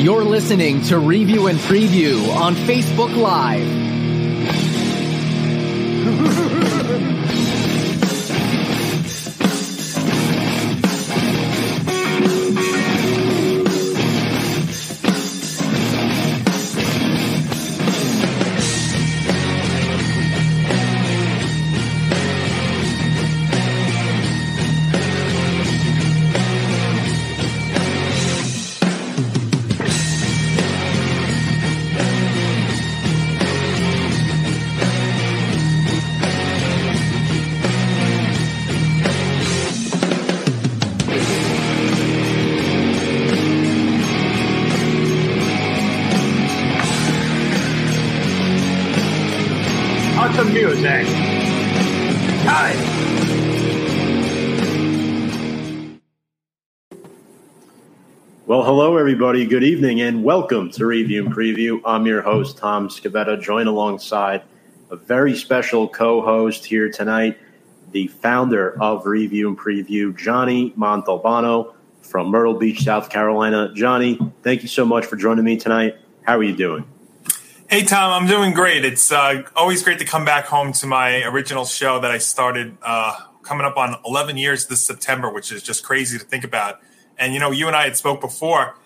You're listening to Review and Preview on Facebook Live. everybody. Good evening and welcome to Review and Preview. I'm your host, Tom Scavetta, joined alongside a very special co host here tonight, the founder of Review and Preview, Johnny Montalbano from Myrtle Beach, South Carolina. Johnny, thank you so much for joining me tonight. How are you doing? Hey, Tom, I'm doing great. It's uh, always great to come back home to my original show that I started uh, coming up on 11 years this September, which is just crazy to think about. And, you know, you and I had spoke before.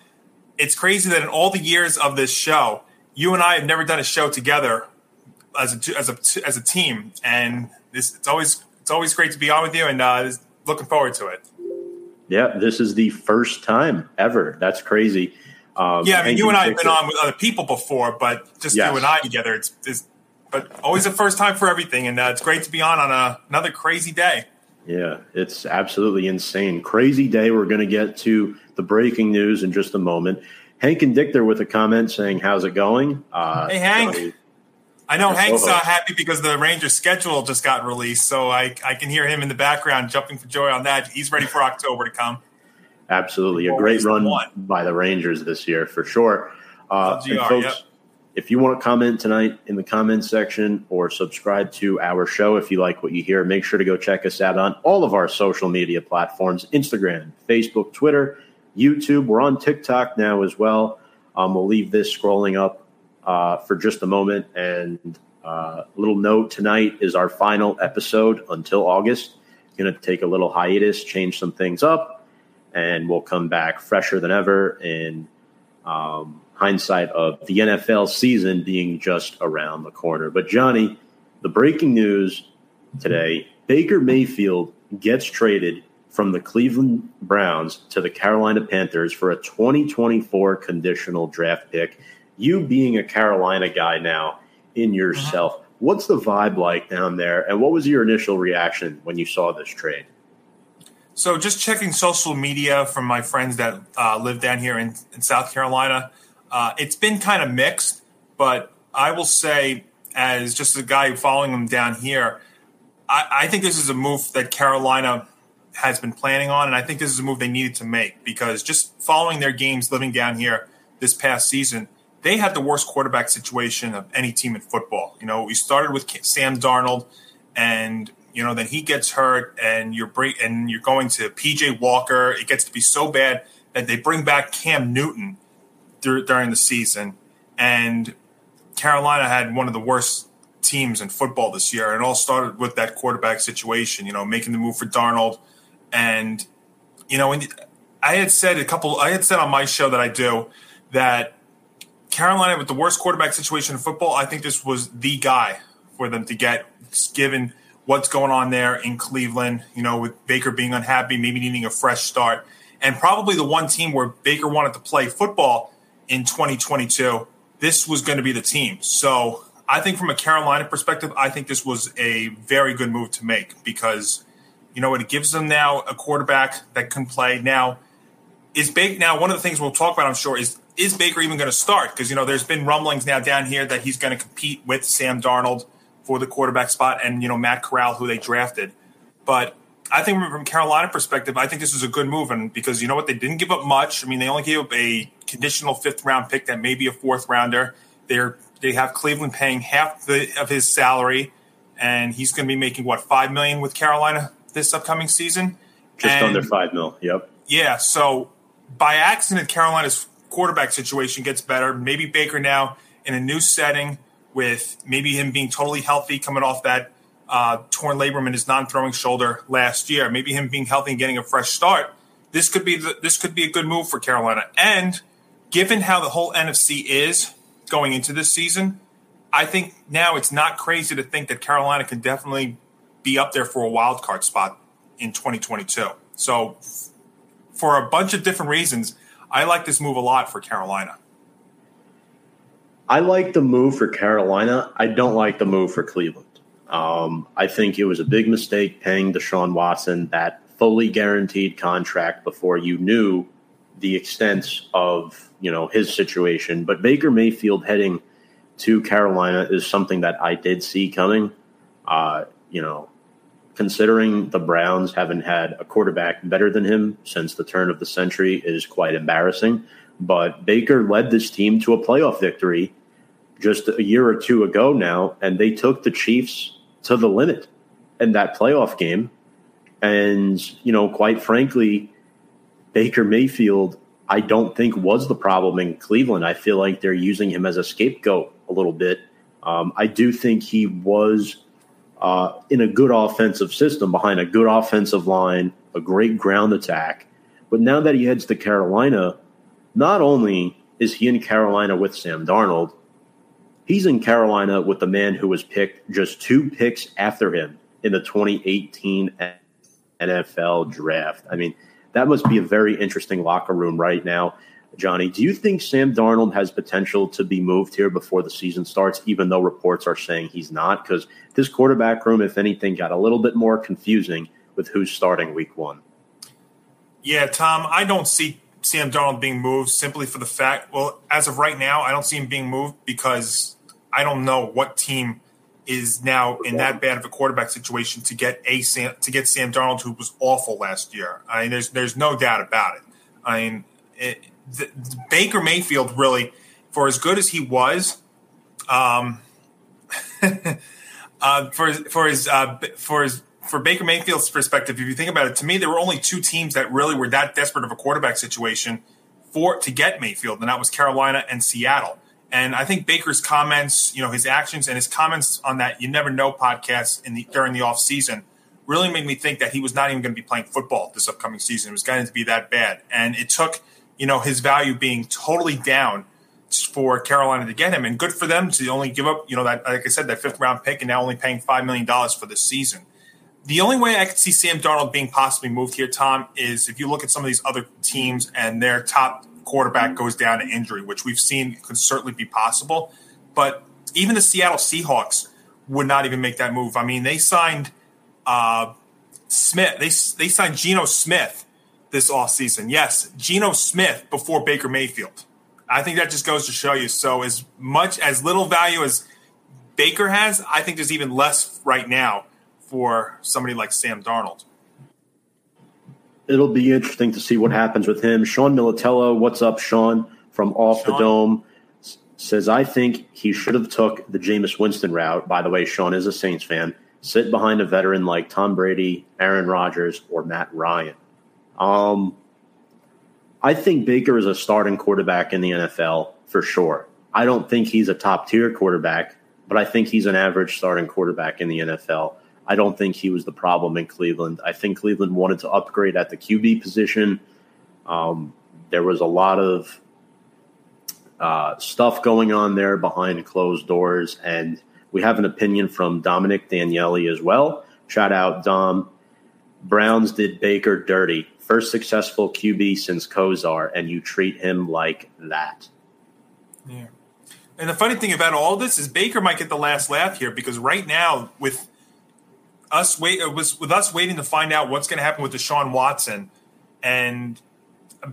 It's crazy that in all the years of this show, you and I have never done a show together as a, as a, as a team. And this, it's always it's always great to be on with you and uh, looking forward to it. Yeah, this is the first time ever. That's crazy. Um, yeah, I mean, you and I have been on with other people before, but just yes. you and I together, it's, it's but always a first time for everything, and uh, it's great to be on on a, another crazy day. Yeah, it's absolutely insane, crazy day. We're going to get to the breaking news in just a moment. Hank and Dick there with a comment saying, "How's it going?" Uh, hey, Hank. So I know Hank's uh, happy because the Rangers schedule just got released, so I I can hear him in the background jumping for joy on that. He's ready for October to come. Absolutely, a great run by the Rangers this year for sure. Uh, and folks, yep. if you want to comment tonight in the comments section or subscribe to our show if you like what you hear, make sure to go check us out on all of our social media platforms: Instagram, Facebook, Twitter, YouTube. We're on TikTok now as well. Um, we'll leave this scrolling up uh, for just a moment. And uh, little note: tonight is our final episode until August. Going to take a little hiatus, change some things up and we'll come back fresher than ever in um, hindsight of the NFL season being just around the corner. But, Johnny, the breaking news today Baker Mayfield gets traded from the Cleveland Browns to the Carolina Panthers for a 2024 conditional draft pick. You being a Carolina guy now in yourself, what's the vibe like down there? And what was your initial reaction when you saw this trade? So, just checking social media from my friends that uh, live down here in, in South Carolina, uh, it's been kind of mixed. But I will say, as just a guy following them down here, I, I think this is a move that Carolina has been planning on, and I think this is a move they needed to make because just following their games, living down here this past season, they had the worst quarterback situation of any team in football. You know, we started with Sam Darnold, and you know, then he gets hurt, and you're break, and you're going to PJ Walker. It gets to be so bad that they bring back Cam Newton dur- during the season, and Carolina had one of the worst teams in football this year. And it all started with that quarterback situation. You know, making the move for Darnold, and you know, I had said a couple. I had said on my show that I do that Carolina with the worst quarterback situation in football. I think this was the guy for them to get, given what's going on there in Cleveland, you know, with Baker being unhappy, maybe needing a fresh start. And probably the one team where Baker wanted to play football in 2022, this was going to be the team. So I think from a Carolina perspective, I think this was a very good move to make because, you know, what it gives them now a quarterback that can play. Now, is Baker now one of the things we'll talk about, I'm sure, is is Baker even going to start? Because, you know, there's been rumblings now down here that he's going to compete with Sam Darnold for the quarterback spot and, you know, Matt Corral, who they drafted. But I think from Carolina perspective, I think this is a good move. And because you know what? They didn't give up much. I mean, they only gave up a conditional fifth round pick that may be a fourth rounder. They're, they have Cleveland paying half the, of his salary, and he's going to be making what five million with Carolina this upcoming season. Just and, under five mil. Yep. Yeah. So by accident, Carolina's quarterback situation gets better. Maybe Baker now in a new setting with maybe him being totally healthy coming off that uh, torn labrum in his non-throwing shoulder last year. Maybe him being healthy and getting a fresh start. This could be the, this could be a good move for Carolina. And given how the whole NFC is going into this season, I think now it's not crazy to think that Carolina can definitely be up there for a wild card spot in 2022. So, for a bunch of different reasons, I like this move a lot for Carolina. I like the move for Carolina. I don't like the move for Cleveland. Um, I think it was a big mistake paying Deshaun Watson that fully guaranteed contract before you knew the extent of you know his situation. But Baker Mayfield heading to Carolina is something that I did see coming. Uh, you know, considering the Browns haven't had a quarterback better than him since the turn of the century is quite embarrassing. But Baker led this team to a playoff victory just a year or two ago now, and they took the Chiefs to the limit in that playoff game. And, you know, quite frankly, Baker Mayfield, I don't think was the problem in Cleveland. I feel like they're using him as a scapegoat a little bit. Um, I do think he was uh, in a good offensive system behind a good offensive line, a great ground attack. But now that he heads to Carolina, not only is he in Carolina with Sam Darnold, he's in Carolina with the man who was picked just two picks after him in the 2018 NFL draft. I mean, that must be a very interesting locker room right now. Johnny, do you think Sam Darnold has potential to be moved here before the season starts, even though reports are saying he's not? Because this quarterback room, if anything, got a little bit more confusing with who's starting week one. Yeah, Tom, I don't see Sam Darnold being moved simply for the fact, well, as of right now, I don't see him being moved because I don't know what team is now in that bad of a quarterback situation to get a Sam, to get Sam Darnold, who was awful last year. I mean, there's there's no doubt about it. I mean, it, the, the Baker Mayfield really, for as good as he was, um, uh, for for his uh, for his for Baker Mayfield's perspective, if you think about it, to me there were only two teams that really were that desperate of a quarterback situation for to get Mayfield, and that was Carolina and Seattle. And I think Baker's comments, you know, his actions and his comments on that "You Never Know" podcast in the during the off season really made me think that he was not even going to be playing football this upcoming season. It was going to be that bad, and it took you know his value being totally down for Carolina to get him, and good for them to only give up, you know, that like I said, that fifth round pick, and now only paying five million dollars for the season. The only way I could see Sam Darnold being possibly moved here, Tom, is if you look at some of these other teams and their top quarterback goes down to injury, which we've seen could certainly be possible. But even the Seattle Seahawks would not even make that move. I mean, they signed uh, Smith. They they signed Geno Smith this offseason. Yes, Geno Smith before Baker Mayfield. I think that just goes to show you. So as much as little value as Baker has, I think there's even less right now for somebody like Sam Darnold. It'll be interesting to see what happens with him. Sean Militello, what's up, Sean? From off Sean. the dome says I think he should have took the Jameis Winston route. By the way, Sean is a Saints fan. Sit behind a veteran like Tom Brady, Aaron Rodgers, or Matt Ryan. Um, I think Baker is a starting quarterback in the NFL for sure. I don't think he's a top tier quarterback, but I think he's an average starting quarterback in the NFL. I don't think he was the problem in Cleveland. I think Cleveland wanted to upgrade at the QB position. Um, there was a lot of uh, stuff going on there behind closed doors, and we have an opinion from Dominic Daniele as well. Shout out, Dom. Browns did Baker dirty first successful QB since Kosar, and you treat him like that. Yeah. And the funny thing about all this is Baker might get the last laugh here because right now, with us wait uh, was with us waiting to find out what's going to happen with Deshaun Watson, and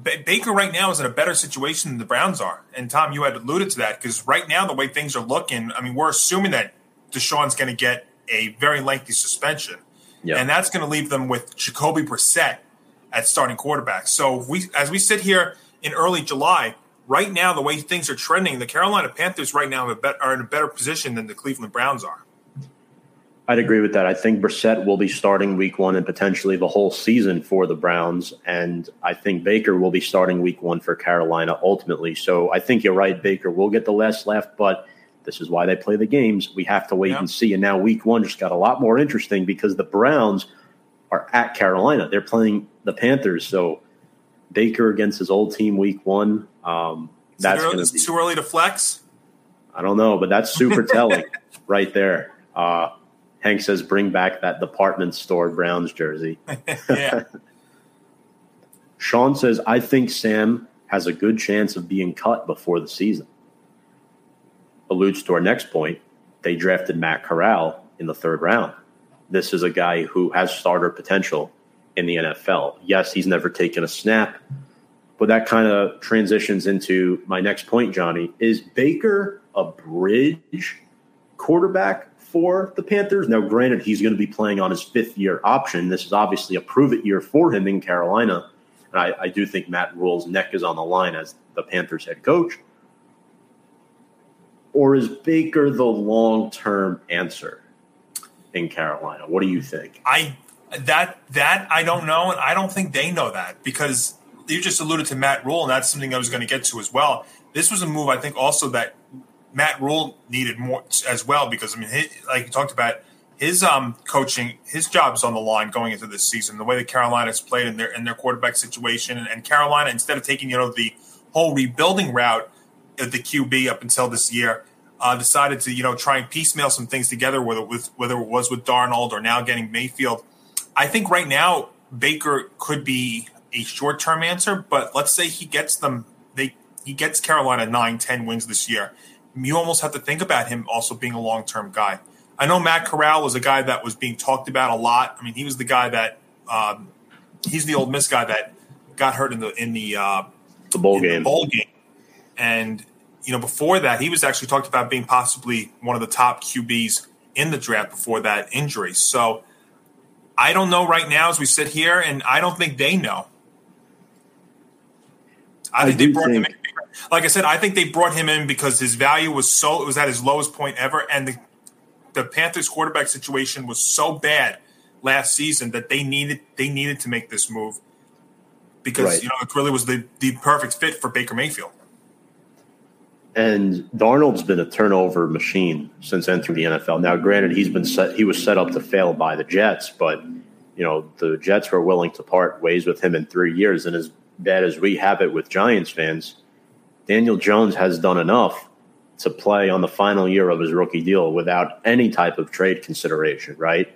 B- Baker right now is in a better situation than the Browns are. And Tom, you had alluded to that because right now the way things are looking, I mean, we're assuming that Deshaun's going to get a very lengthy suspension, yep. and that's going to leave them with Jacoby Brissett at starting quarterback. So we, as we sit here in early July, right now the way things are trending, the Carolina Panthers right now are in a better position than the Cleveland Browns are. I'd agree with that. I think Brissett will be starting week one and potentially the whole season for the Browns. And I think Baker will be starting week one for Carolina ultimately. So I think you're right. Baker will get the last laugh, but this is why they play the games. We have to wait yeah. and see. And now week one just got a lot more interesting because the Browns are at Carolina. They're playing the Panthers. So Baker against his old team week one. Um, that's going to be too early to flex. I don't know, but that's super telling right there. Uh, Hank says, "Bring back that department store Browns jersey." yeah. Sean says, "I think Sam has a good chance of being cut before the season." Alludes to our next point. They drafted Matt Corral in the third round. This is a guy who has starter potential in the NFL. Yes, he's never taken a snap, but that kind of transitions into my next point, Johnny. Is Baker a bridge quarterback for the Panthers? Now, granted, he's going to be playing on his fifth year option. This is obviously a prove it year for him in Carolina. And I, I do think Matt Rhule's neck is on the line as the Panthers head coach. Or is Baker the long term answer in Carolina? What do you think? I that that I don't know, and I don't think they know that because you just alluded to Matt Rhule, and that's something I was going to get to as well. This was a move I think also that Matt Rhule needed more as well because I mean, his, like you talked about, his um, coaching, his job's on the line going into this season. The way that Carolina's played in their in their quarterback situation, and, and Carolina instead of taking you know the whole rebuilding route at the QB up until this year, uh, decided to you know try and piecemeal some things together, whether with whether it was with Darnold or now getting Mayfield. I think right now Baker could be a short term answer, but let's say he gets them they he gets Carolina nine, ten wins this year. You almost have to think about him also being a long term guy. I know Matt Corral was a guy that was being talked about a lot. I mean, he was the guy that um, he's the Ole Miss guy that got hurt in the in the uh, the bowl game. The bowl game, and you know before that he was actually talked about being possibly one of the top QBs in the draft before that injury. So I don't know right now as we sit here, and I don't think they know. I, I think they brought think- him in. Like I said, I think they brought him in because his value was so it was at his lowest point ever, and the the Panthers quarterback situation was so bad last season that they needed they needed to make this move because right. you know it really was the the perfect fit for Baker Mayfield. And Darnold's been a turnover machine since entering the NFL. Now, granted, he's been set he was set up to fail by the Jets, but you know the Jets were willing to part ways with him in three years. And as bad as we have it with Giants fans, Daniel Jones has done enough to play on the final year of his rookie deal without any type of trade consideration, right?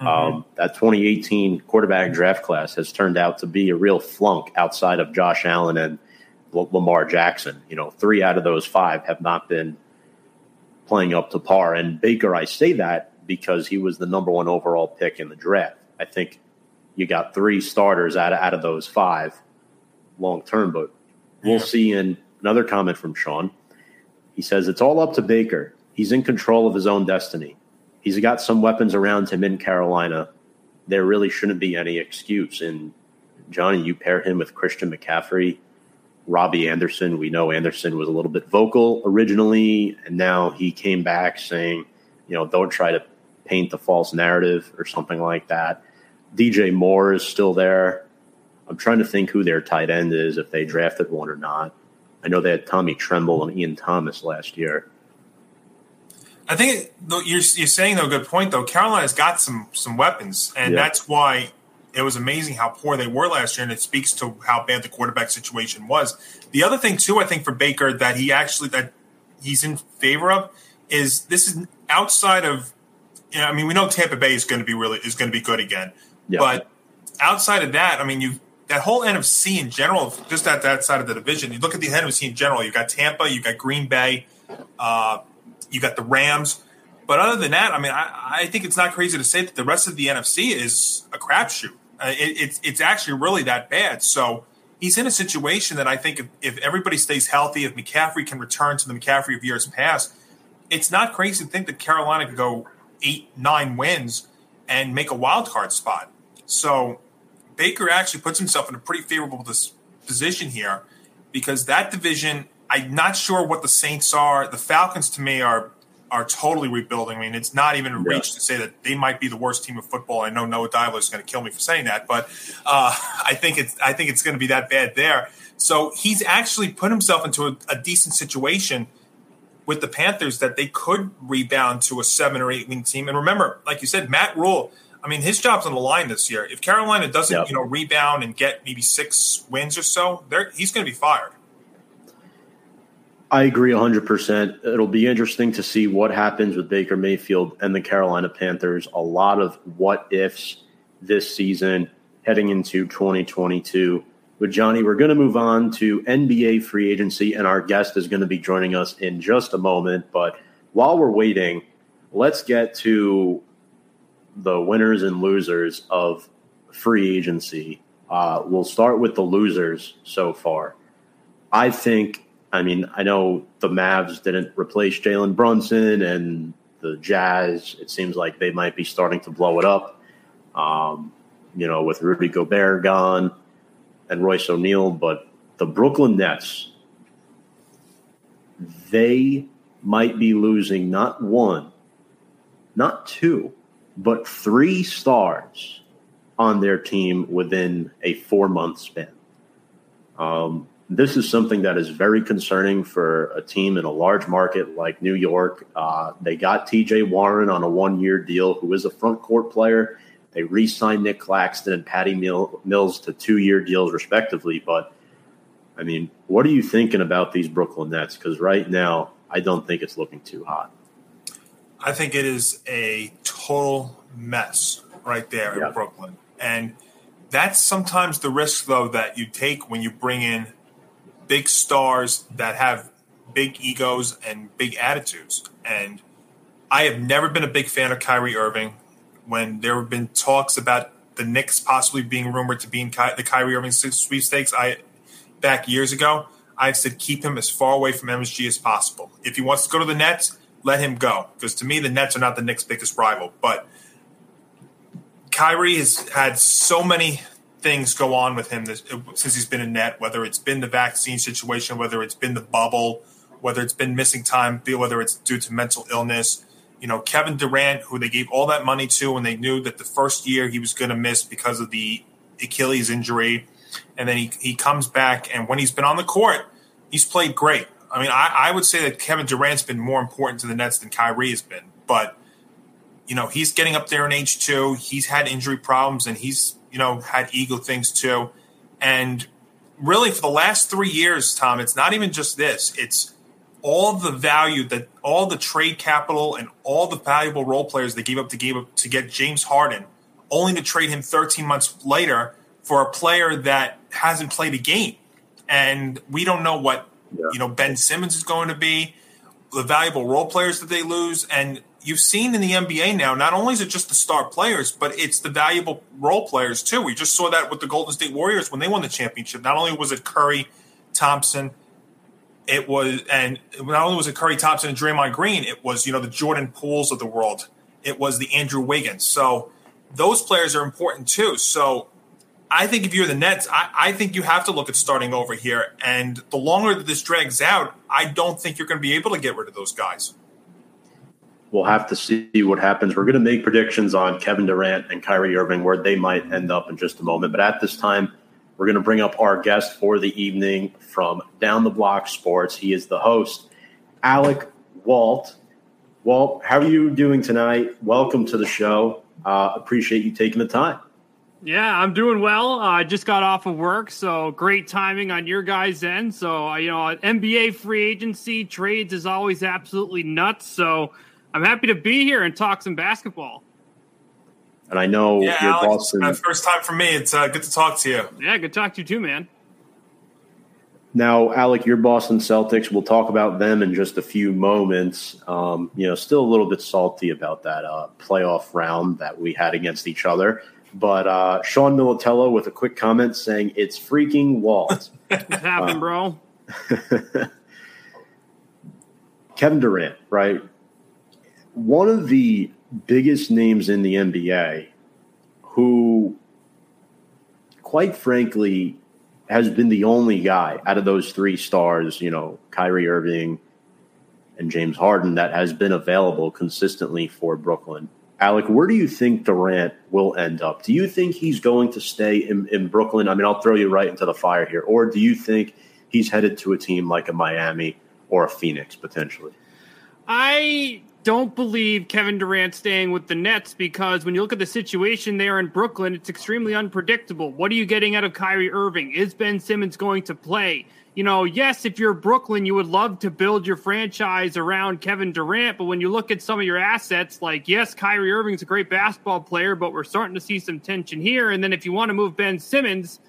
Mm-hmm. Um, that 2018 quarterback draft class has turned out to be a real flunk outside of Josh Allen and Lamar Jackson. You know, three out of those five have not been playing up to par. And Baker, I say that because he was the number one overall pick in the draft. I think you got three starters out of, out of those five long term, but we'll yeah. see. In another comment from Sean, he says it's all up to Baker. He's in control of his own destiny. He's got some weapons around him in Carolina. There really shouldn't be any excuse. And Johnny, you pair him with Christian McCaffrey Robbie Anderson. We know Anderson was a little bit vocal originally, and now he came back saying, you know, don't try to paint the false narrative or something like that. DJ Moore is still there. I'm trying to think who their tight end is, if they drafted one or not. I know they had Tommy Tremble and Ian Thomas last year. I think you're, you're saying though a good point though. Carolina's got some some weapons, and yeah. that's why it was amazing how poor they were last year, and it speaks to how bad the quarterback situation was. The other thing, too, I think for Baker that he actually that he's in favor of is this is outside of. You know, I mean, we know Tampa Bay is going to be really is going to be good again, yeah. but outside of that, I mean, you that whole NFC in general, just at that side of the division, you look at the NFC in general. You got Tampa, you got Green Bay, uh, you got the Rams. But other than that, I mean, I, I, think it's not crazy to say that the rest of the NFC is a crapshoot. Uh, it, it's it's actually really that bad. So he's in a situation that I think if, if everybody stays healthy, if McCaffrey can return to the McCaffrey of years past, it's not crazy to think that Carolina could go eight, nine wins and make a wild card spot. So Baker actually puts himself in a pretty favorable position here because that division, I'm not sure what the Saints are. The Falcons to me are are totally rebuilding. I mean, it's not even a reach yeah. to say that they might be the worst team of football. I know Noah Dyler is going to kill me for saying that, but uh, I think it's I think it's going to be that bad there. So he's actually put himself into a, a, decent situation with the Panthers that they could rebound to a seven or eight win team. And remember, like you said, Matt Rhule. I mean, his job's on the line this year. If Carolina doesn't, yep. you know, rebound and get maybe six wins or so, he's going to be fired. I agree 100%. It'll be interesting to see what happens with Baker Mayfield and the Carolina Panthers. A lot of what ifs this season heading into 2022. But, Johnny, we're going to move on to NBA free agency, and our guest is going to be joining us in just a moment. But while we're waiting, let's get to the winners and losers of free agency. Uh, we'll start with the losers so far. I think I mean, I know the Mavs didn't replace Jalen Brunson, and the Jazz, it seems like they might be starting to blow it up. Um, you know, with Rudy Gobert gone and Royce O'Neale, but the Brooklyn Nets, they might be losing not one, not two, but three stars on their team within a four month span. Um, this is something that is very concerning for a team in a large market like New York. Uh, they got TJ Warren on a one year deal, who is a front court player. They re signed Nick Claxton and Patty Mills to two year deals, respectively. But, I mean, what are you thinking about these Brooklyn Nets? Because right now, I don't think it's looking too hot. I think it is a total mess right there in Brooklyn. And that's sometimes the risk, though, that you take when you bring in big stars that have big egos and big attitudes. And I have never been a big fan of Kyrie Irving. When there have been talks about the Knicks possibly being rumored to be in Ky- the Kyrie Irving sweepstakes, I back years ago, I said keep him as far away from MSG as possible. If he wants to go to the Nets, let him go. Because to me, the Nets are not the Knicks' biggest rival. But Kyrie has had so many things go on with him this, since he's been in net, whether it's been the vaccine situation, whether it's been the bubble, whether it's been missing time, whether it's due to mental illness. You know, Kevin Durant, who they gave all that money to, and they knew that the first year he was going to miss because of the Achilles injury. And then he, he comes back, and when he's been on the court, he's played great. I mean, I, I would say that Kevin Durant's been more important to the Nets than Kyrie has been. But, you know, he's getting up there in age two. He's had injury problems, and he's you know, had ego things too. And really, for the last three years, Tom, it's not even just this. It's all the value that all the trade capital and all the valuable role players they gave up to give up to get James Harden, only to trade him 13 months later for a player that hasn't played a game. And we don't know what yeah. you know Ben Simmons is going to be, the valuable role players that they lose, and you've seen in the NBA now, not only is it just the star players, but it's the valuable role players too. We just saw that with the Golden State Warriors when they won the championship. Not only was it Curry, Thompson, it was, and not only was it Curry, Thompson, and Draymond Green, it was you know the Jordan Pooles of the world. It was the Andrew Wiggins. So those players are important too. So I think if you're the Nets, I, I, think you have to look at starting over here. And the longer that this drags out, I don't think you're going to be able to get rid of those guys we'll have to see what happens. We're going to make predictions on Kevin Durant and Kyrie Irving, where they might end up in just a moment. But at this time, we're going to bring up our guest for the evening from Down the Block Sports. He is the host, Alec Walt. Walt, how are you doing tonight? Welcome to the show. Uh, appreciate you taking the time. Yeah, I'm doing well. I uh, just got off of work, so great timing on your guys' end. So, uh, you know, NBA free agency trades is always absolutely nuts. So, I'm happy to be here and talk some basketball. And I know yeah, you're Alex, Boston. Uh, first time for me. It's uh, good to talk to you. Yeah, good to talk to you too, man. Now, Alec, your Boston Celtics. We'll talk about them in just a few moments. Um, you know, still a little bit salty about that uh, playoff round that we had against each other. But uh, Sean Militello with a quick comment saying it's freaking Walt. What's happening, bro? Kevin Durant, right? One of the biggest names in the NBA who, quite frankly, has been the only guy out of those three stars, you know, Kyrie Irving, and James Harden that has been available consistently for Brooklyn. Alec, where do you think Durant will end up? Do you think he's going to stay in, in Brooklyn? I mean, I'll throw you right into the fire here. Or do you think he's headed to a team like a Miami or a Phoenix potentially? I don't believe Kevin Durant staying with the Nets because when you look at the situation there in Brooklyn, it's extremely unpredictable. What are you getting out of Kyrie Irving? Is Ben Simmons going to play? you know, yes, if you're Brooklyn, you would love to build your franchise around Kevin Durant. But when you look at some of your assets, like, yes, Kyrie Irving's a great basketball player, but we're starting to see some tension here. And then if you want to move Ben Simmons,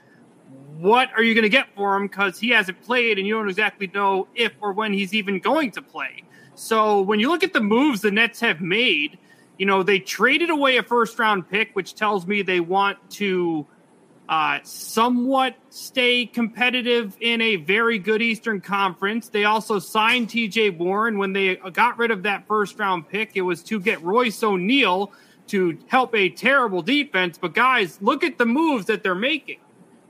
what are you going to get for him? Because he hasn't played and you don't exactly know if or when he's even going to play. So when you look at the moves the Nets have made, you know, they traded away a first round pick, which tells me they want to uh, somewhat stay competitive in a very good Eastern Conference. They also signed TJ Warren when they got rid of that first round pick. It was to get Royce O'Neale to help a terrible defense. But guys, look at the moves that they're making.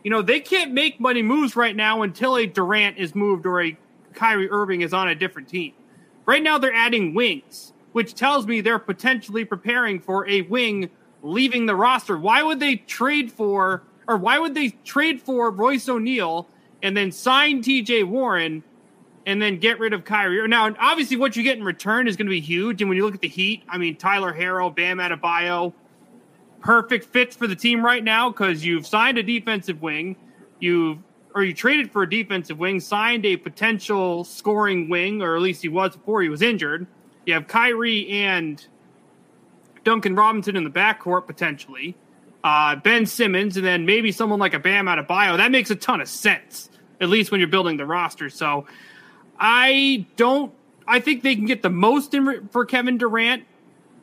You know, they can't make money moves right now until a Durant is moved or a Kyrie Irving is on a different team. Right now, they're adding wings, which tells me they're potentially preparing for a wing leaving the roster. Why would they trade for or why would they trade for Royce O'Neale and then sign TJ Warren and then get rid of Kyrie? Now, obviously, what you get in return is going to be huge. And when you look at the Heat, I mean, Tyler Herro, Bam Adebayo, perfect fits for the team right now because you've signed a defensive wing, you've or you traded for a defensive wing, signed a potential scoring wing, or at least he was before he was injured. You have Kyrie and Duncan Robinson in the backcourt potentially uh, Ben Simmons, and then maybe someone like a Bam Adebayo. That makes a ton of sense, at least when you're building the roster. So I don't. I think they can get the most in, for Kevin Durant.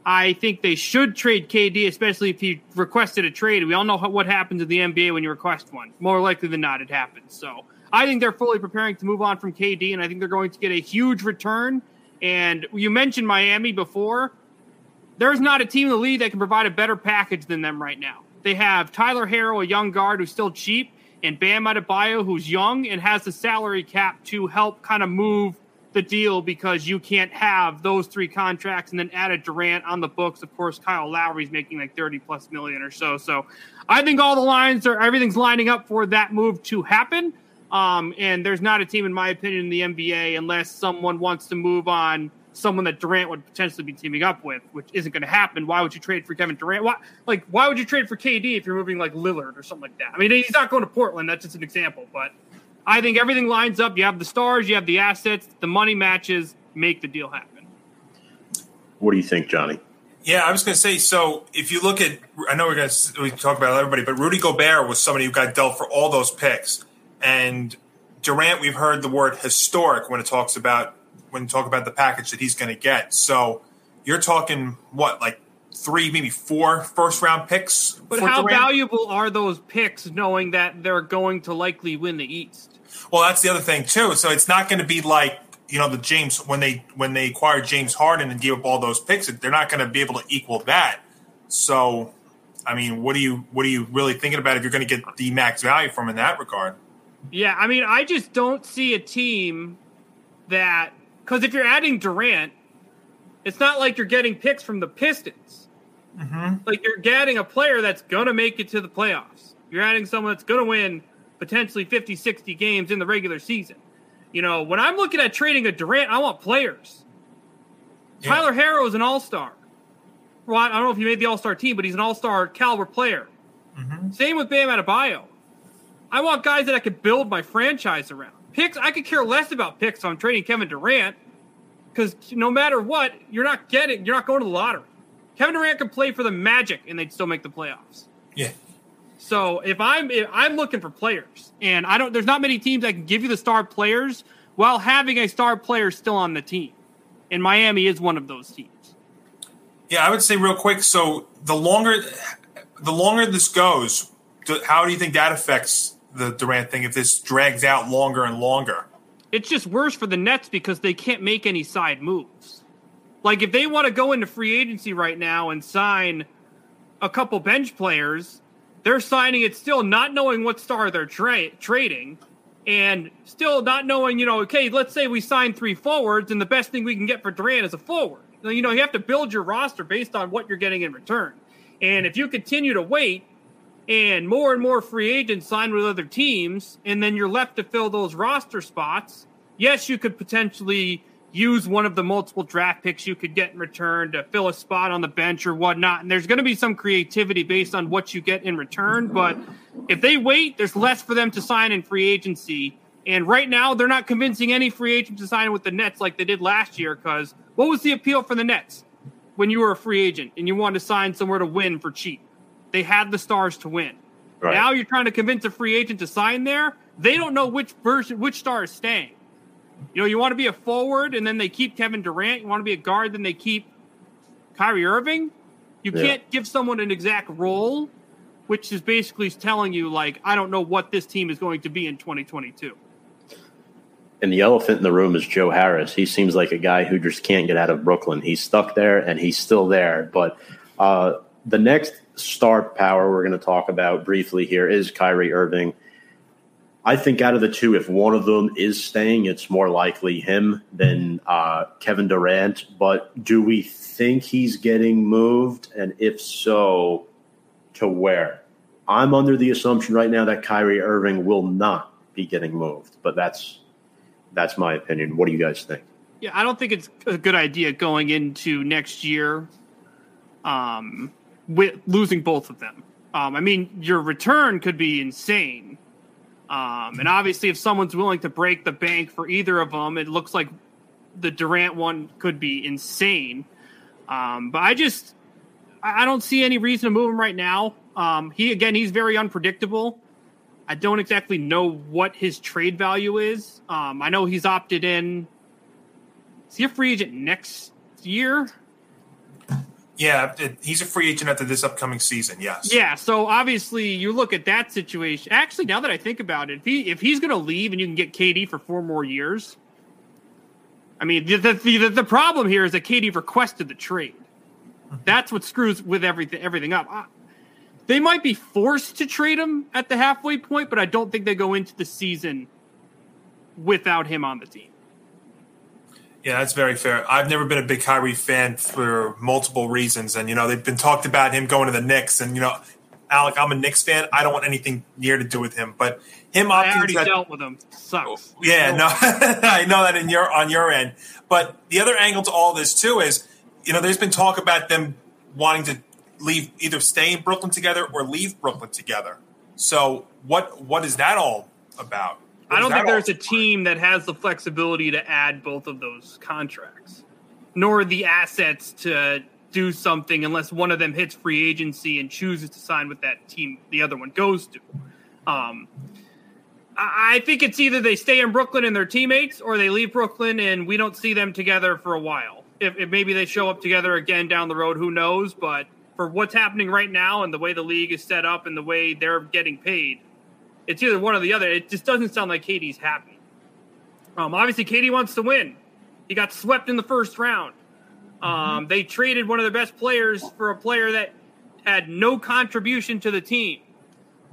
I think they should trade KD, especially if he requested a trade. We all know what happens in the NBA when you request one. More likely than not, it happens. So I think they're fully preparing to move on from KD, and I think they're going to get a huge return. And you mentioned Miami before. There's not a team in the league that can provide a better package than them right now. They have Tyler Herro, a young guard who's still cheap, and Bam Adebayo, who's young and has the salary cap to help kind of move the deal because you can't have those three contracts and then add a Durant on the books. Of course, Kyle Lowry's making like 30 plus million or so. So I think all the lines are everything's lining up for that move to happen. Um, and there's not a team, in my opinion, in the NBA unless someone wants to move on someone that Durant would potentially be teaming up with, which isn't going to happen. Why would you trade for Kevin Durant? Why, like, why would you trade for KD if you're moving like Lillard or something like that? I mean, he's not going to Portland. That's just an example, but I think everything lines up. You have the stars, you have the assets, the money matches, make the deal happen. What do you think, Johnny? Yeah, I was going to say. So, if you look at, I know we're going to we talk about everybody, but Rudy Gobert was somebody who got dealt for all those picks, and Durant. We've heard the word historic when it talks about when you talk about the package that he's going to get. So you're talking what, like three, maybe four first round picks. But how Durant? valuable are those picks, knowing that they're going to likely win the East? Well, that's the other thing too. So it's not going to be like you know the James when they when they acquired James Harden and gave up all those picks. They're not going to be able to equal that. So, I mean, what are you what are you really thinking about if you're going to get the max value from in that regard? Yeah, I mean, I just don't see a team that because if you're adding Durant, it's not like you're getting picks from the Pistons. Mm-hmm. Like you're getting a player that's going to make it to the playoffs. You're adding someone that's going to win potentially 50, 60 games in the regular season. You know, when I'm looking at trading a Durant, I want players. Yeah. Tyler Herro is an all star. Well, I don't know if he made the all star team, but he's an all star caliber player. Mm-hmm. Same with Bam Adebayo. I want guys that I could build my franchise around. Picks, I could care less about picks I'm trading Kevin Durant because no matter what, you're not getting, you're not going to the lottery. Kevin Durant could play for the Magic and they'd still make the playoffs. Yeah. So if I'm if I'm looking for players, and I don't, there's not many teams that can give you the star players while having a star player still on the team, and Miami is one of those teams. Yeah, I would say real quick. So the longer the longer this goes, how do you think that affects the Durant thing if this drags out longer and longer. It's just worse for the Nets because they can't make any side moves. Like if they want to go into free agency right now and sign a couple bench players, they're signing it still not knowing what star they're tra- trading. and still not knowing, you know, okay, let's say we sign three forwards, and the best thing we can get for Durant is a forward. You know, you have to build your roster based on what you're getting in return. And if you continue to wait and more and more free agents sign with other teams, and then you're left to fill those roster spots, yes, you could potentially use one of the multiple draft picks you could get in return to fill a spot on the bench or whatnot. And there's going to be some creativity based on what you get in return. But if they wait, there's less for them to sign in free agency. And right now, they're not convincing any free agent to sign with the Nets like they did last year. Because what was the appeal for the Nets when you were a free agent and you wanted to sign somewhere to win for cheap? They had the stars to win. Right. Now you're trying to convince a free agent to sign there. They don't know which version, which star is staying. You know, you want to be a forward and then they keep Kevin Durant. You want to be a guard, then they keep Kyrie Irving. You yeah. can't give someone an exact role, which is basically telling you, like, I don't know what this team is going to be in 2022. And the elephant in the room is Joe Harris. He seems like a guy who just can't get out of Brooklyn. He's stuck there and he's still there. But uh, the next star power we're going to talk about briefly here is Kyrie Irving. I think out of the two, if one of them is staying, it's more likely him than uh, Kevin Durant. But do we think he's getting moved? And if so, to where? I'm under the assumption right now that Kyrie Irving will not be getting moved, but that's that's my opinion. What do you guys think? Yeah, I don't think it's a good idea going into next year, um, with losing both of them. Um, I mean, your return could be insane um, and obviously, if someone's willing to break the bank for either of them, it looks like the Durant one could be insane. Um, but I just, I don't see any reason to move him right now. Um, he again, he's very unpredictable. I don't exactly know what his trade value is. Um, I know he's opted in. Is he a free agent next year? Yeah, it, he's a free agent after this upcoming season. Yes. Yeah. So obviously, you look at that situation. Actually, now that I think about it, if he if he's going to leave and you can get KD for four more years, I mean, the the, the, the problem here is that KD requested the trade. Mm-hmm. That's what screws with everything everything up. I, they might be forced to trade him at the halfway point, but I don't think they go into the season without him on the team. Yeah, that's very fair. I've never been a big Kyrie fan for multiple reasons, and you know they've been talked about him going to the Knicks, and you know, Alec, I'm a Knicks fan. I don't want anything near to do with him, but him. I already dealt with him. Sucks. Oh, yeah, no, I know that in your on your end, but the other angle to all this too is, you know, there's been talk about them wanting to leave, either stay in Brooklyn together or leave Brooklyn together. So what what is that all about? I don't think there's a team that has the flexibility to add both of those contracts, nor the assets to do something unless one of them hits free agency and chooses to sign with that team the other one goes to. Um, I think it's either they stay in Brooklyn and they're teammates, or they leave Brooklyn and we don't see them together for a while. If, if maybe they show up together again down the road, who knows? But for what's happening right now and the way the league is set up and the way they're getting paid, it's either one or the other. It just doesn't sound like KD's happy. Um, obviously, KD wants to win. He got swept in the first round. Um, mm-hmm. They traded one of their best players for a player that had no contribution to the team.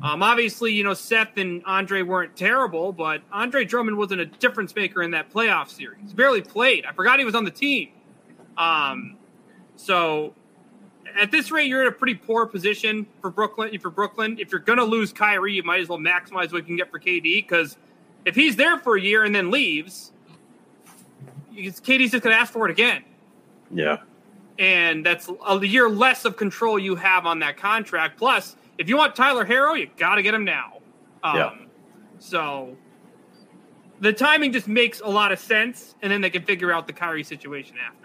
Um, obviously, you know, Seth and Andre weren't terrible, but Andre Drummond wasn't a difference maker in that playoff series. He barely played. I forgot he was on the team. Um, so at this rate, you're in a pretty poor position for Brooklyn. For Brooklyn, if you're going to lose Kyrie, you might as well maximize what you can get for KD because if he's there for a year and then leaves, KD's just going to ask for it again. Yeah, and that's a year less of control you have on that contract. Plus, if you want Tyler Herro, you got to get him now. Um, yeah. So the timing just makes a lot of sense, and then they can figure out the Kyrie situation after.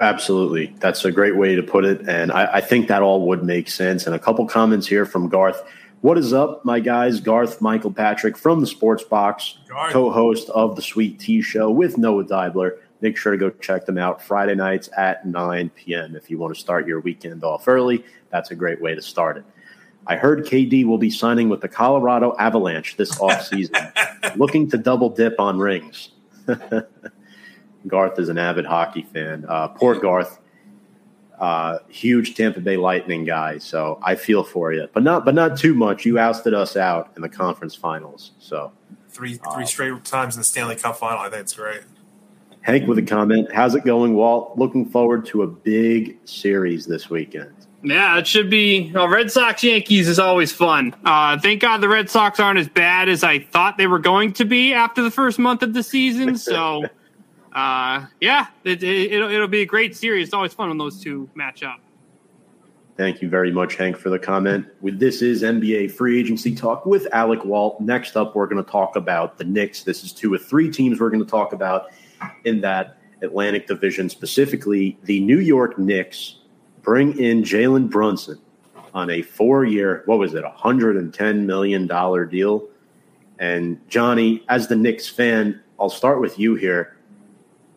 Absolutely. That's a great way to put it. And I, I, think that all would make sense. And a couple comments here from Garth. What is up, my guys? Garth Michael Patrick from the Sports Box, co host of the Sweet Tea Show with Noah Deibler. Make sure to go check them out Friday nights at 9 p.m. If you want to start your weekend off early, that's a great way to start it. I heard KD will be signing with the Colorado Avalanche this offseason, looking to double dip on rings. Garth is an avid hockey fan. Uh, poor Garth. Uh, huge Tampa Bay Lightning guy, so I feel for you, but not but not too much. You ousted us out in the conference finals, so three three uh, straight times in the Stanley Cup final. I think it's great. Hank with a comment. How's it going, Walt? Looking forward to a big series this weekend. Yeah, it should be. Well, Red Sox Yankees is always fun. Uh, thank God the Red Sox aren't as bad as I thought they were going to be after the first month of the season. So, uh, yeah, it, it, it'll, it'll be a great series. It's always fun when those two match up. Thank you very much, Hank, for the comment. With this is NBA free agency talk with Alec Walt. Next up, we're going to talk about the Knicks. This is two of three teams we're going to talk about in that Atlantic Division, specifically the New York Knicks bring in Jalen Brunson on a four year, what was it, $110 million deal. And Johnny, as the Knicks fan, I'll start with you here.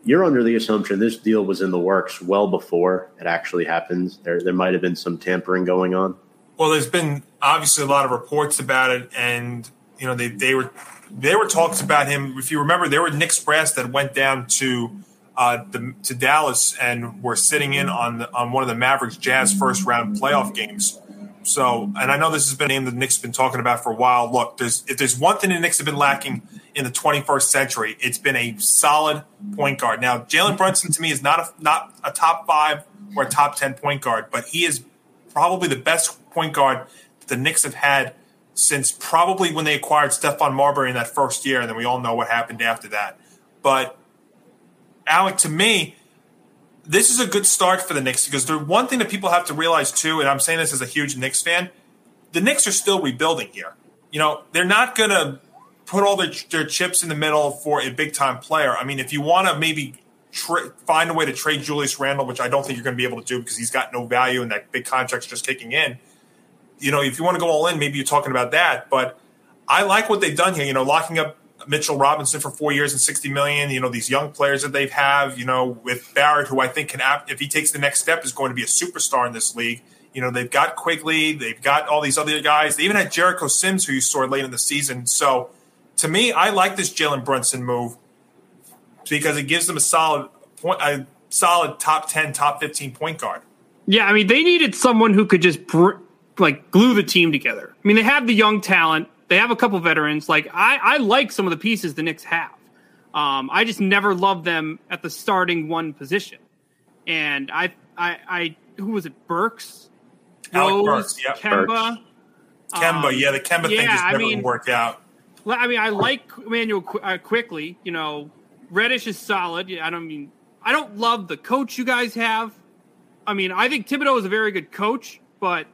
You're under the assumption this deal was in the works well before it actually happens. There, there might have been some tampering going on. Well, there's been obviously a lot of reports about it, and you know they, they were there were talks about him. If you remember, there were Knicks brass that went down to uh, the, to Dallas and were sitting in on the, on one of the Mavericks Jazz first round playoff games. So, and I know this has been a name the Knicks have been talking about for a while. Look, there's if there's one thing the Knicks have been lacking in the 21st century, it's been a solid point guard. Now, Jalen Brunson to me is not a not a top five or a top ten point guard, but he is probably the best point guard the Knicks have had since probably when they acquired Stephon Marbury in that first year, and then we all know what happened after that. But Alec, to me, this is a good start for the Knicks because the one thing that people have to realize too, and I'm saying this as a huge Knicks fan, the Knicks are still rebuilding here. You know, they're not going to put all their, their, chips in the middle for a big time player. I mean, if you want to maybe tra- find a way to trade Julius Randle, which I don't think you're going to be able to do because he's got no value and that big contract's just kicking in. You know, if you want to go all in, maybe you're talking about that. But I like what they've done here. You know, locking up Mitchell Robinson for four years and sixty million. You know these young players that they have. You know with Barrett, who I think can, if he takes the next step, is going to be a superstar in this league. You know they've got Quickley, they've got all these other guys. They even had Jericho Sims, who you saw late in the season. So to me, I like this Jalen Brunson move because it gives them a solid point, a solid top ten, top fifteen point guard. Yeah, I mean they needed someone who could just br- like glue the team together. I mean they have the young talent they have a couple veterans. Like I, I like some of the pieces the Knicks have. Um, I just never loved them at the starting one position. And I, I, I who was it? Burks, Alec Burks, yep. Kemba. Burks. Kemba, um, yeah, the Kemba yeah, thing just never I mean, worked out. I mean, I like Manuel uh, Quickley. You know, Reddish is solid. I don't mean I don't love the coach you guys have. I mean, I think Thibodeau is a very good coach, but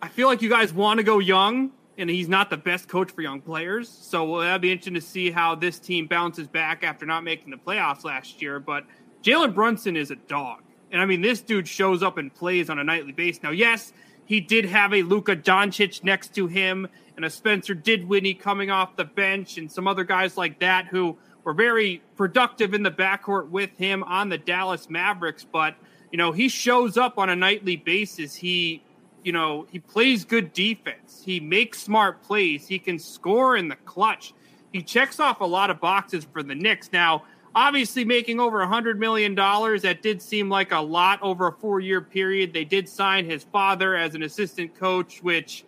I feel like you guys want to go young and he's not the best coach for young players. So well, that'll be interesting to see how this team bounces back after not making the playoffs last year. But Jalen Brunson is a dog. And I mean, this dude shows up and plays on a nightly basis. Now, yes, he did have a Luka Doncic next to him and a Spencer Dinwiddie coming off the bench and some other guys like that who were very productive in the backcourt with him on the Dallas Mavericks. But, you know, he shows up on a nightly basis. He you know, he plays good defense. He makes smart plays. He can score in the clutch. He checks off a lot of boxes for the Knicks. Now, obviously, making over a $100 million, that did seem like a lot over a four year period. They did sign his father as an assistant coach, which,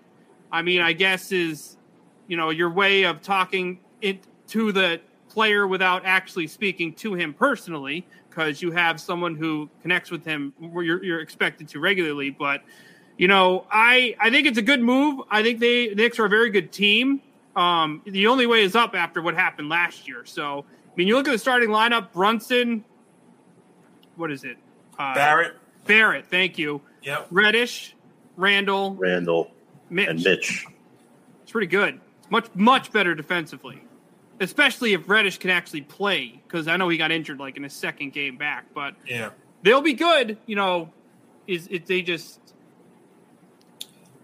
I mean, I guess is, you know, your way of talking it to the player without actually speaking to him personally, because you have someone who connects with him you're, you're expected to regularly. But, you know, I I think it's a good move. I think they the Knicks are a very good team. Um, the only way is up after what happened last year. So, I mean, you look at the starting lineup: Brunson, what is it? Uh, Barrett. Barrett, thank you. Yep. Reddish, Randle, Randle, Mitch. and Mitch. It's pretty good. It's much much better defensively, especially if Reddish can actually play. Because I know he got injured like in his second game back, but yeah, they'll be good. You know, is it they just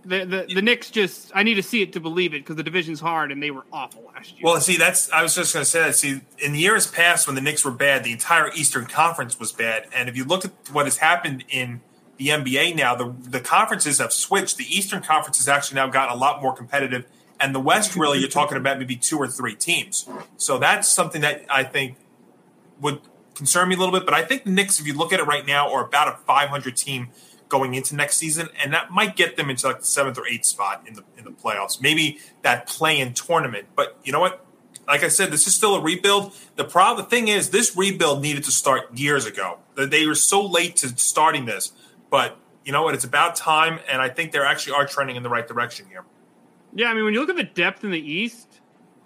the, the the Knicks just I need to see it to believe it because the division's hard and they were awful last year. Well, see, that's I was just going to say that. See, in the years past when the Knicks were bad, the entire Eastern Conference was bad. And if you look at what has happened in the NBA now, the the conferences have switched. The Eastern Conference has actually now gotten a lot more competitive, and the West really you're talking about maybe two or three teams. So that's something that I think would concern me a little bit. But I think the Knicks, if you look at it right now, are about a 500 team going into next season, and that might get them into like the seventh or eighth spot in the in the playoffs. Maybe that play-in tournament. But you know what? Like I said, this is still a rebuild. The problem, the thing is, this rebuild needed to start years ago. They were so late to starting this, but you know what? It's about time, and I think they actually are trending in the right direction here. Yeah, I mean, when you look at the depth in the East,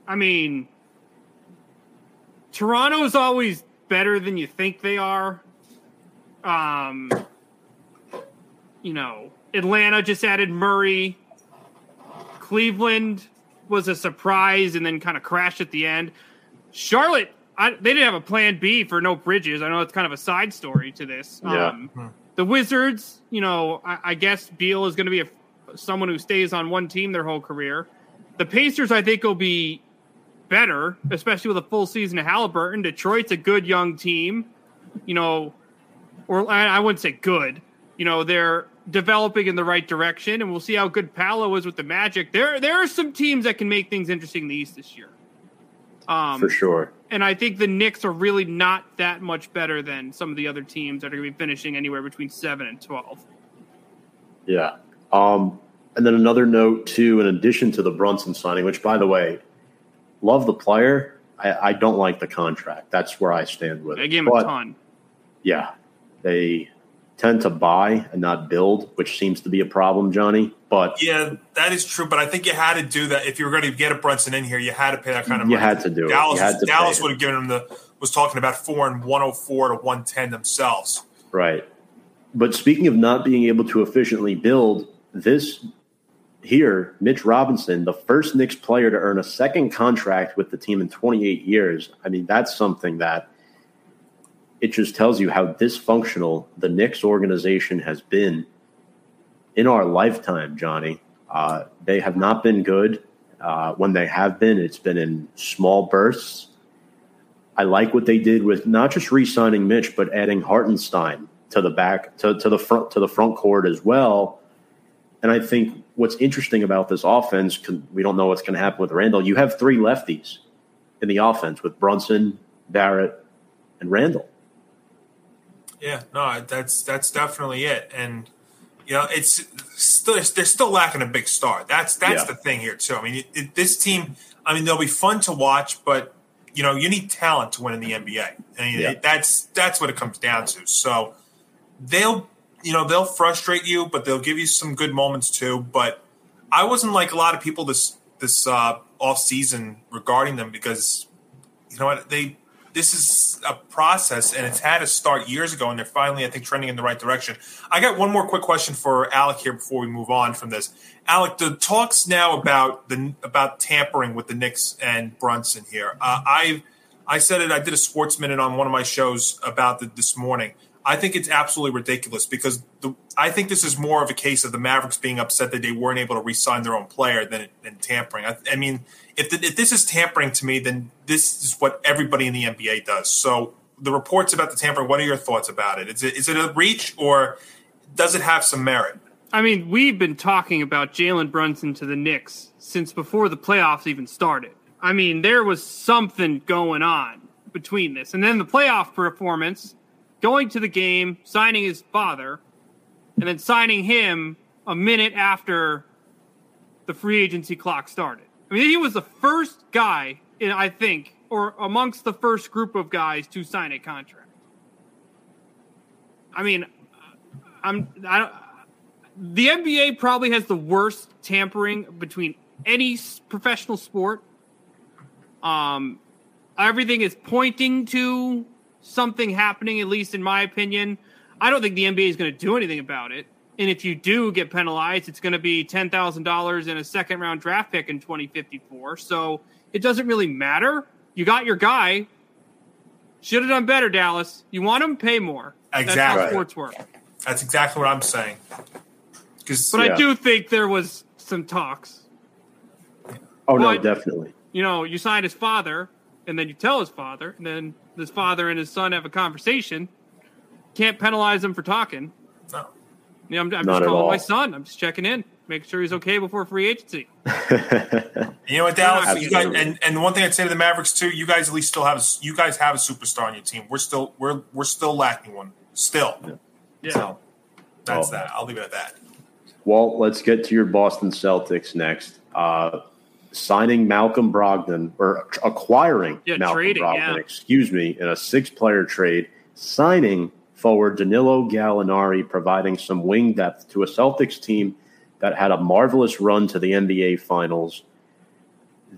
I mean, Toronto is always better than you think they are. Um, you know, Atlanta just added Murray. Cleveland was a surprise and then kind of crashed at the end. Charlotte, I, they didn't have a plan B for no Bridges. I know it's kind of a side story to this. Yeah. Um, the Wizards, you know, I, I guess Beal is going to be a, someone who stays on one team their whole career. The Pacers, I think, will be better, especially with a full season of Halliburton. Detroit's a good young team, you know, or I wouldn't say good. You know, they're developing in the right direction, and we'll see how good Paolo is with the Magic. There, there are some teams that can make things interesting in the East this year. Um, For sure. And I think the Knicks are really not that much better than some of the other teams that are going to be finishing anywhere between seven and twelve. Yeah. Um, and then another note too, in addition to the Brunson signing, which by the way, love the player. I, I don't like the contract. That's where I stand with it. I gave him but, a ton. Yeah, they tend to buy and not build, which seems to be a problem, Johnny. But yeah, that is true. But I think you had to do that if you were going to get a Brunson in here. You had to pay that kind of money. You had to do Dallas, it. Dallas would have given him the was talking about four and one hundred four to one ten themselves. Right. But speaking of not being able to efficiently build, this here, Mitch Robinson, the first Knicks player to earn a second contract with the team in 28 years. I mean, that's something that it just tells you how dysfunctional the Knicks organization has been in our lifetime, Johnny. Uh, they have not been good. Uh, when they have been, it's been in small bursts. I like what they did with not just re-signing Mitch, but adding Hartenstein to the back to, to the front to the front court as well. And I think what's interesting about this offense, we don't know what's going to happen with Randle. You have three lefties in the offense with Brunson, Barrett, and Randle. Yeah, no, that's that's definitely it, and you know, it's still they're still lacking a big star. That's that's yeah. the thing here too. I mean, it, it, this team, I mean, they'll be fun to watch, but you know, you need talent to win in the NBA. I mean, yeah. that's that's what it comes down to. So they'll you know they'll frustrate you, but they'll give you some good moments too. But I wasn't like a lot of people this this uh, off season regarding them because you know what they this is a process and it's had a start years ago and they're finally i think trending in the right direction. I got one more quick question for alec here before we move on from this. Alec the talks now about the about tampering with the Knicks and brunson here. Uh, i i said it i did a sports minute on one of my shows about this morning I think it's absolutely ridiculous because the, I think this is more of a case of the Mavericks being upset that they weren't able to re-sign their own player than, than tampering. I, I mean, if, the, if this is tampering to me, then this is what everybody in the NBA does. So the reports about the tampering, what are your thoughts about it? Is it is it a reach or does it have some merit? I mean, we've been talking about Jalen Brunson to the Knicks since before the playoffs even started. I mean, there was something going on between this, and then the playoff performance going to the game, signing his father, and then signing him a minute after the free agency clock started. I mean, he was the first guy, in, I think, or amongst the first group of guys to sign a contract. I mean, I'm I don't, the NBA probably has the worst tampering between any professional sport. Um, everything is pointing to something happening, at least in my opinion. I don't think the NBA is going to do anything about it. And if you do get penalized, it's going to be $10,000 and a second round draft pick in 2054. So it doesn't really matter. You got your guy. Should have done better, Dallas. You want him, pay more. Exactly. That's how sports work. That's exactly what I'm saying. But yeah. I do think there was some talks. Oh, but, no, definitely. You know, you sign his father, and then you tell his father, and then his father and his son have a conversation. Can't penalize him for talking. No. Yeah, I'm, I'm just calling my son. I'm just checking in. make sure he's okay before free agency. you know what, Dallas? You guys, and and one thing I'd say to the Mavericks too, you guys at least still have you guys have a superstar on your team. We're still we're we're still lacking one. Still. Yeah. yeah. So that's that. I'll leave it at that. Well, let's get to your Boston Celtics next. Uh, signing Malcolm Brogdon or acquiring yeah, Malcolm trading, Brogdon, yeah. excuse me, in a six-player trade, signing forward Danilo Gallinari, providing some wing depth to a Celtics team that had a marvelous run to the NBA Finals.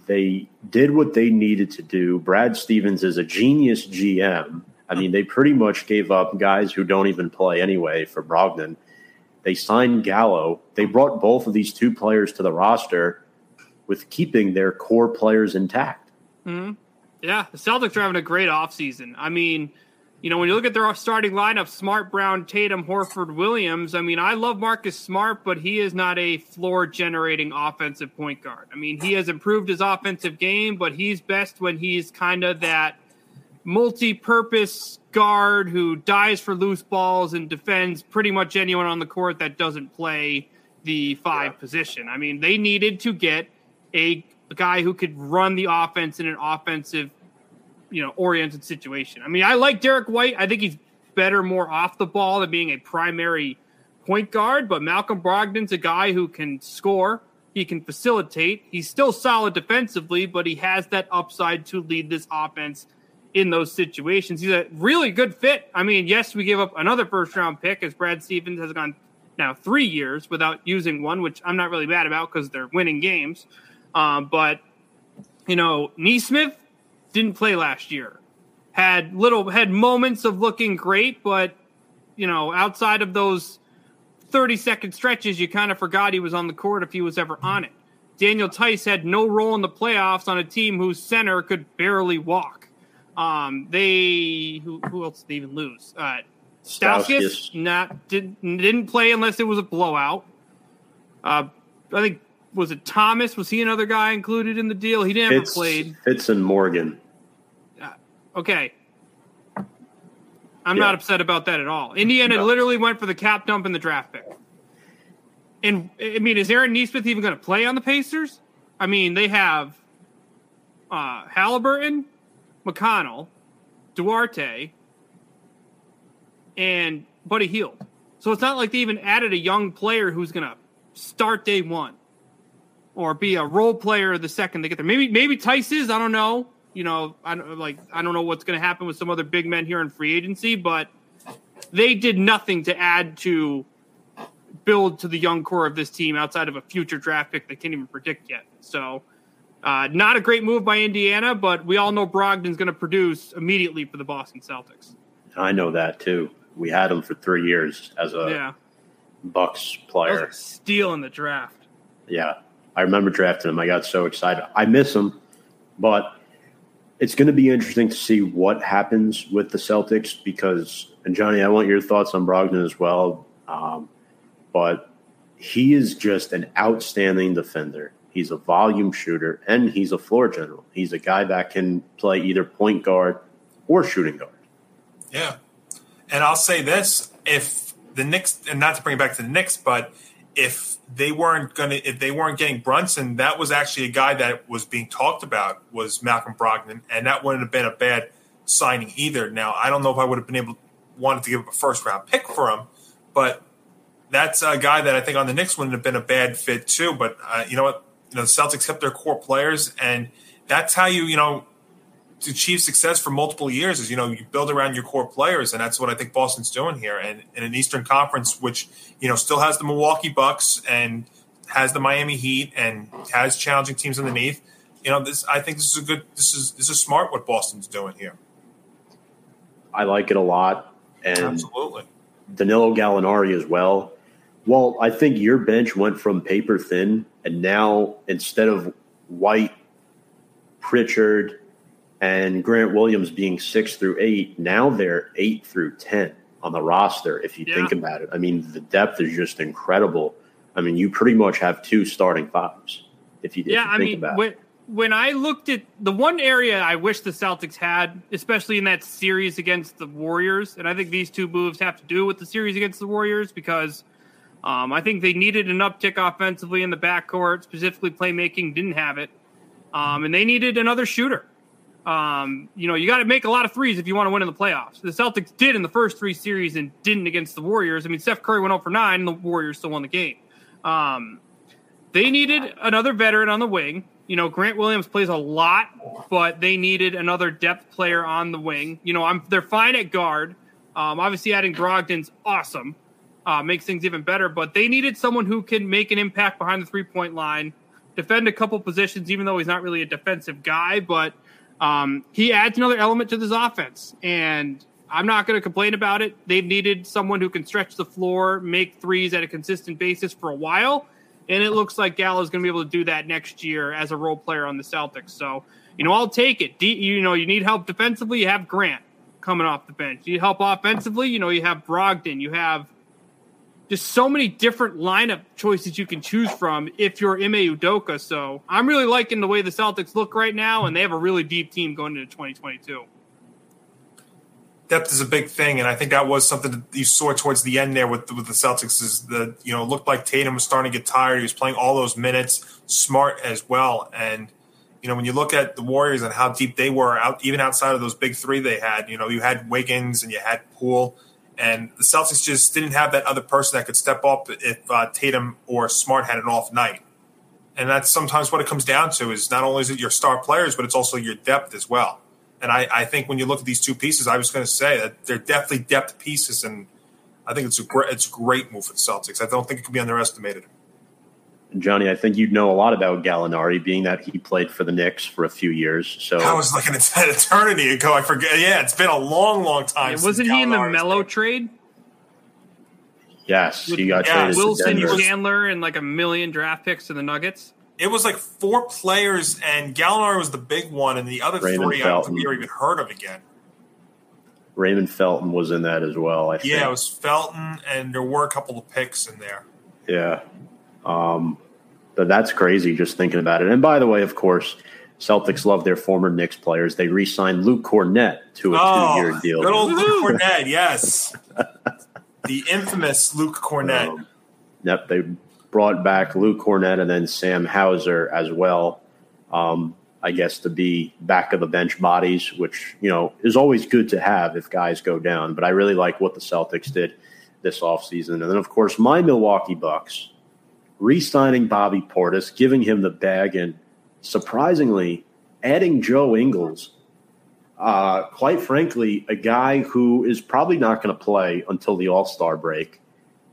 They did what they needed to do. Brad Stevens is a genius GM. I mean, they pretty much gave up guys who don't even play anyway for Brogdon. They signed Gallo. They brought both of these two players to the roster with keeping their core players intact. Mm-hmm. Yeah, the Celtics are having a great offseason. I mean, you know, when you look at their starting lineup, Smart, Brown, Tatum, Horford, Williams, I mean, I love Marcus Smart, but he is not a floor generating offensive point guard. I mean, he has improved his offensive game, but he's best when he's kind of that multi purpose guard who dies for loose balls and defends pretty much anyone on the court that doesn't play the five yeah. position. I mean, they needed to get a, guy who could run the offense in an offensive, you know, oriented situation. I mean, I like Derrick White. I think he's better more off the ball than being a primary point guard, but Malcolm Brogdon's a guy who can score. He can facilitate. He's still solid defensively, but he has that upside to lead this offense in those situations. He's a really good fit. I mean, yes, we gave up another first round pick as Brad Stevens has gone now three years without using one, which I'm not really mad about because they're winning games. Um, but you know, Nesmith didn't play last year. Had little had moments of looking great, but you know, outside of those 30 second stretches, you kind of forgot he was on the court if he was ever on it. Daniel Theis had no role in the playoffs on a team whose center could barely walk. Um, they who, who else did they even lose? Uh, Stauskas not did, didn't play unless it was a blowout. Uh, I think was it Thomas? Was he another guy included in the deal? He never Fitts, played. Fitts and Morgan. Uh, okay. I'm yeah. not upset about that at all. Indiana no. literally went for the cap dump in the draft pick. And I mean, is Aaron Nesmith even going to play on the Pacers? I mean, they have uh, Halliburton, McConnell, Duarte, and Buddy Hield. So it's not like they even added a young player who's going to start day one or be a role player the second they get there. Maybe maybe Theis is. I don't know. You know, I don't like. I don't know what's going to happen with some other big men here in free agency, but they did nothing to add to build to the young core of this team outside of a future draft pick they can't even predict yet. So, uh, not a great move by Indiana, but we all know Brogdon's going to produce immediately for the Boston Celtics. I know that too. We had him for three years as a yeah. Bucks player. Steal in the draft. Yeah, I remember drafting him. I got so excited. I miss him, but it's going to be interesting to see what happens with the Celtics because, and Johnny, I want your thoughts on Brogdon as well. Um, but he is just an outstanding defender. He's a volume shooter and he's a floor general. He's a guy that can play either point guard or shooting guard. Yeah. And I'll say this if the Knicks, and not to bring it back to the Knicks, but if they weren't going to, if they weren't getting Brunson, that was actually a guy that was being talked about was Malcolm Brogdon, and that wouldn't have been a bad signing either. Now, I don't know if I would have been able wanted to give up a first round pick for him, but that's a guy that I think on the Knicks wouldn't have been a bad fit too. But uh, you know what? You know, the Celtics kept their core players, and that's how you, you know, to achieve success for multiple years is you know you build around your core players and that's what I think Boston's doing here. And in an Eastern Conference which you know still has the Milwaukee Bucks and has the Miami Heat and has challenging teams underneath you know this I think this is a good this is this is smart what Boston's doing here. I like it a lot and absolutely. Danilo Gallinari as well. Well I think your bench went from paper thin and now instead of White Pritchard and Grant Williams being six through eight, now they're eight through 10 on the roster, if you yeah. think about it. I mean, the depth is just incredible. I mean, you pretty much have two starting fives, if you, yeah, if you I mean, when, when I looked at the one area I wish the Celtics had, especially in that series against the Warriors, and I think these two moves have to do with the series against the Warriors because Um, I think they needed an uptick offensively in the backcourt, specifically playmaking, didn't have it. Um, and they needed another shooter. Um, you know, you got to make a lot of threes if you want to win in the playoffs. The Celtics did in the first three series and didn't against the Warriors. I mean, Steph Curry went out for nine, and the Warriors still won the game. Um, they needed another veteran on the wing. You know, Grant Williams plays a lot, but they needed another depth player on the wing. You know, I'm they're fine at guard. Um, obviously, adding Brogdon's awesome, uh, makes things even better. But they needed someone who can make an impact behind the three point line, defend a couple positions, even though he's not really a defensive guy. But um, he adds another element to this offense, and I'm not going to complain about it. They've needed someone who can stretch the floor, make threes at a consistent basis for a while, and it looks like Gallo is going to be able to do that next year as a role player on the Celtics. So, you know, I'll take it. you know, you need help defensively, you have Grant coming off the bench. You need help offensively, you know, you have Brogdon, you have just so many different lineup choices you can choose from if you're Ime Udoka. So I'm really liking the way the Celtics look right now, and they have a really deep team going into 2022. Depth is a big thing, and I think that was something that you saw towards the end there with with the Celtics. Is the you know looked like Tatum was starting to get tired. He was playing all those minutes, smart as well, and you know when you look at the Warriors and how deep they were out, even outside of those big three they had. You know you had Wiggins and you had Poole and the Celtics just didn't have that other person that could step up if uh, Tatum or Smart had an off night. And that's sometimes what it comes down to is not only is it your star players, but it's also your depth as well. And I, I think when you look at these two pieces, I was going to say that they're definitely depth pieces, and I think it's a great it's a great move for the Celtics. I don't think it can be underestimated. Johnny, I think you'd know a lot about Gallinari, being that he played for the Knicks for a few years. So that was like an eternity ago. I forget. Yeah, it's been a long, long time. Yeah, wasn't he in the Melo trade? Yes, he got yeah, traded. Wilson Chandler and like a million draft picks to the Nuggets. It was like four players, and Gallinari was the big one, and the other Raymond three Felton. I don't think we ever even heard of again. Raymond Felton was in that as well. I think. Yeah, it was Felton, and there were a couple of picks in there. Yeah. Um, but that's crazy just thinking about it. And by the way, of course, Celtics love their former Knicks players. They re-signed Luke Kornet to a oh, two-year deal. Good old Luke Kornet, yes, the infamous Luke Kornet. Um, yep, they brought back Luke Kornet and then Sam Hauser as well. Um, I guess to be back of the bench bodies, which you know is always good to have if guys go down. But I really like what the Celtics did this offseason. And then of course my Milwaukee Bucks re-signing Bobby Portis, giving him the bag, and surprisingly adding Joe Ingles. Uh, quite frankly, a guy who is probably not going to play until the All Star break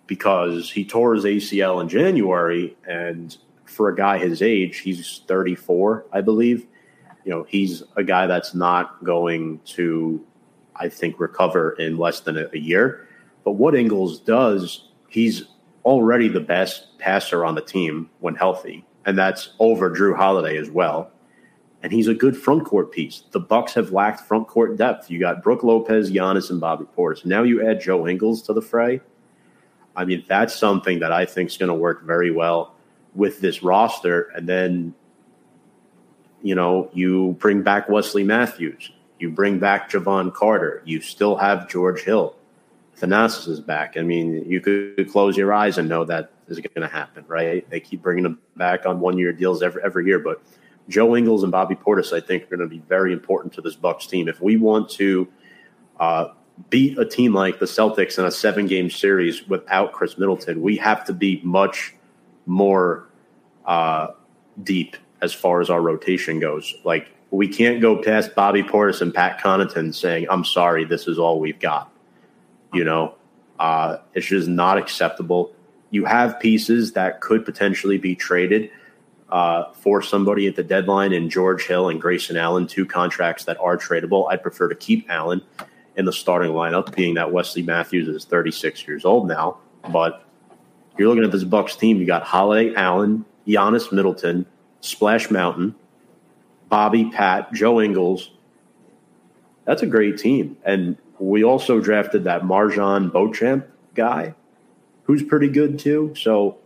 because he tore his ACL in January, and for a guy his age, he's 34, I believe. You know, he's a guy that's not going to, I think, recover in less than a year. But what Ingles does, he's already the best passer on the team when healthy, and that's over Jrue Holiday as well. And he's a good front court piece. The Bucks have lacked front court depth. You got Brook Lopez, Giannis, and Bobby Portis. Now you add Joe Ingles to the fray. I mean, that's something that I think is going to work very well with this roster. And then, you know, you bring back Wesley Matthews, you bring back Jevon Carter, you still have George Hill. Thanasis is back. I mean, you could close your eyes and know that is going to happen, right? They keep bringing them back on one year deals every, every year. But Joe Ingles and Bobby Portis, I think, are going to be very important to this Bucks team. If we want to uh, beat a team like the Celtics in a seven game series without Khris Middleton, we have to be much more uh, deep as far as our rotation goes. Like, we can't go past Bobby Portis and Pat Connaughton saying, I'm sorry, this is all we've got you know, uh, it's just not acceptable. You have pieces that could potentially be traded uh, for somebody at the deadline in George Hill and Grayson Allen, two contracts that are tradable. I'd prefer to keep Allen in the starting lineup, being that Wesley Matthews is 36 years old now. But you're looking at this Bucks team. You got Holiday, Allen, Giannis, Middleton, Splash Mountain, Bobby, Pat, Joe Ingles. That's a great team, and we also drafted that MarJon Beauchamp guy, who's pretty good too. So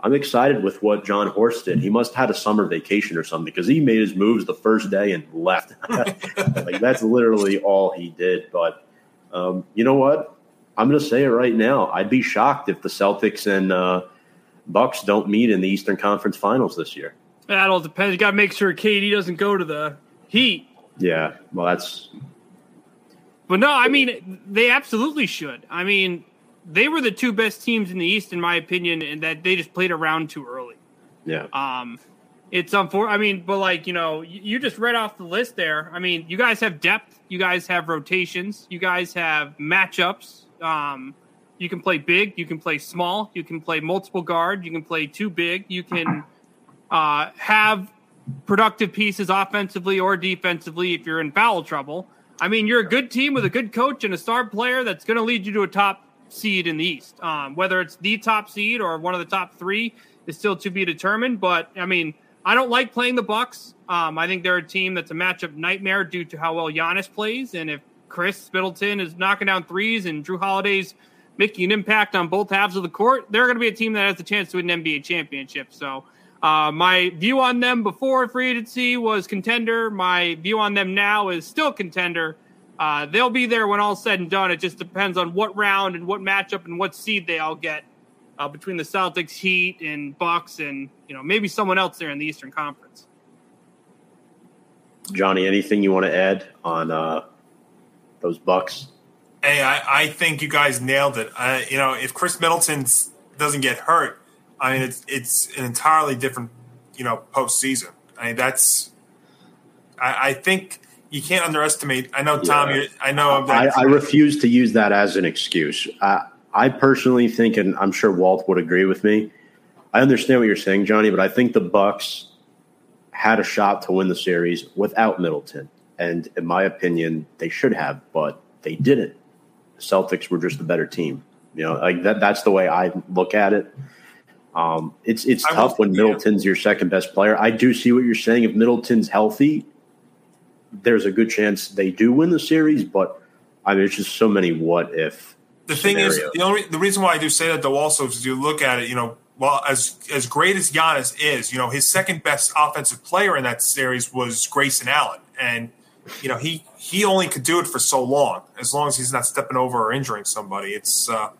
I'm excited with what Jon Horst did. He must have had a summer vacation or something because he made his moves the first day and left. like that's literally all he did. But um, you know what? I'm going to say it right now. I'd be shocked if the Celtics and uh, Bucks don't meet in the Eastern Conference Finals this year. That all depends. You got to make sure KD doesn't go to the Heat. Yeah, well, that's. But no, I mean they absolutely should. I mean, they were the two best teams in the East, in my opinion, and that they just played around too early. Yeah. Um, it's unfortunate. I mean, but like you know, you just read off the list there. I mean, you guys have depth. You guys have rotations. You guys have matchups. Um, you can play big. You can play small. You can play multiple guard. You can play too big. You can uh, have productive pieces offensively or defensively if you're in foul trouble. I mean, you're a good team with a good coach and a star player that's going to lead you to a top seed in the East. Um, whether it's the top seed or one of the top three is still to be determined. But I mean, I don't like playing the Bucks. Um, I think they're a team that's a matchup nightmare due to how well Giannis plays, and if Khris Middleton is knocking down threes and Jrue Holiday's making an impact on both halves of the court, they're going to be a team that has the chance to win an NBA championship. So. Uh, my view on them before free agency was contender. My view on them now is still contender. Uh, they'll be there when all's said and done. It just depends on what round and what matchup and what seed they all get uh, between the Celtics, Heat, and Bucks, and you know maybe someone else there in the Eastern Conference. Johnny, anything you want to add on uh, those Bucks? Hey, I, I, think you guys nailed it. Uh, you know, if Khris Middleton doesn't get hurt, I mean, it's it's an entirely different, you know, postseason. I mean, that's. I, I think you can't underestimate. I know, Tom. Yeah. I know. I, I, refuse to use that as an excuse. I, I personally think, and I'm sure Walt would agree with me. I understand what you're saying, Johnny, but I think the Bucks had a shot to win the series without Middleton, and in my opinion, they should have, but they didn't. The Celtics were just the better team. You know, like that. That's the way I look at it. Um, it's it's I tough when Middleton's your second best player. I do see what you're saying. If Middleton's healthy, there's a good chance they do win the series. But I mean, there's just so many what if. The thing is, the only the reason why I do say that though also is you look at it, you know, well as as great as Giannis is, you know, his second best offensive player in that series was Grayson Allen, and you know he he only could do it for so long, as long as he's not stepping over or injuring somebody. It's uh,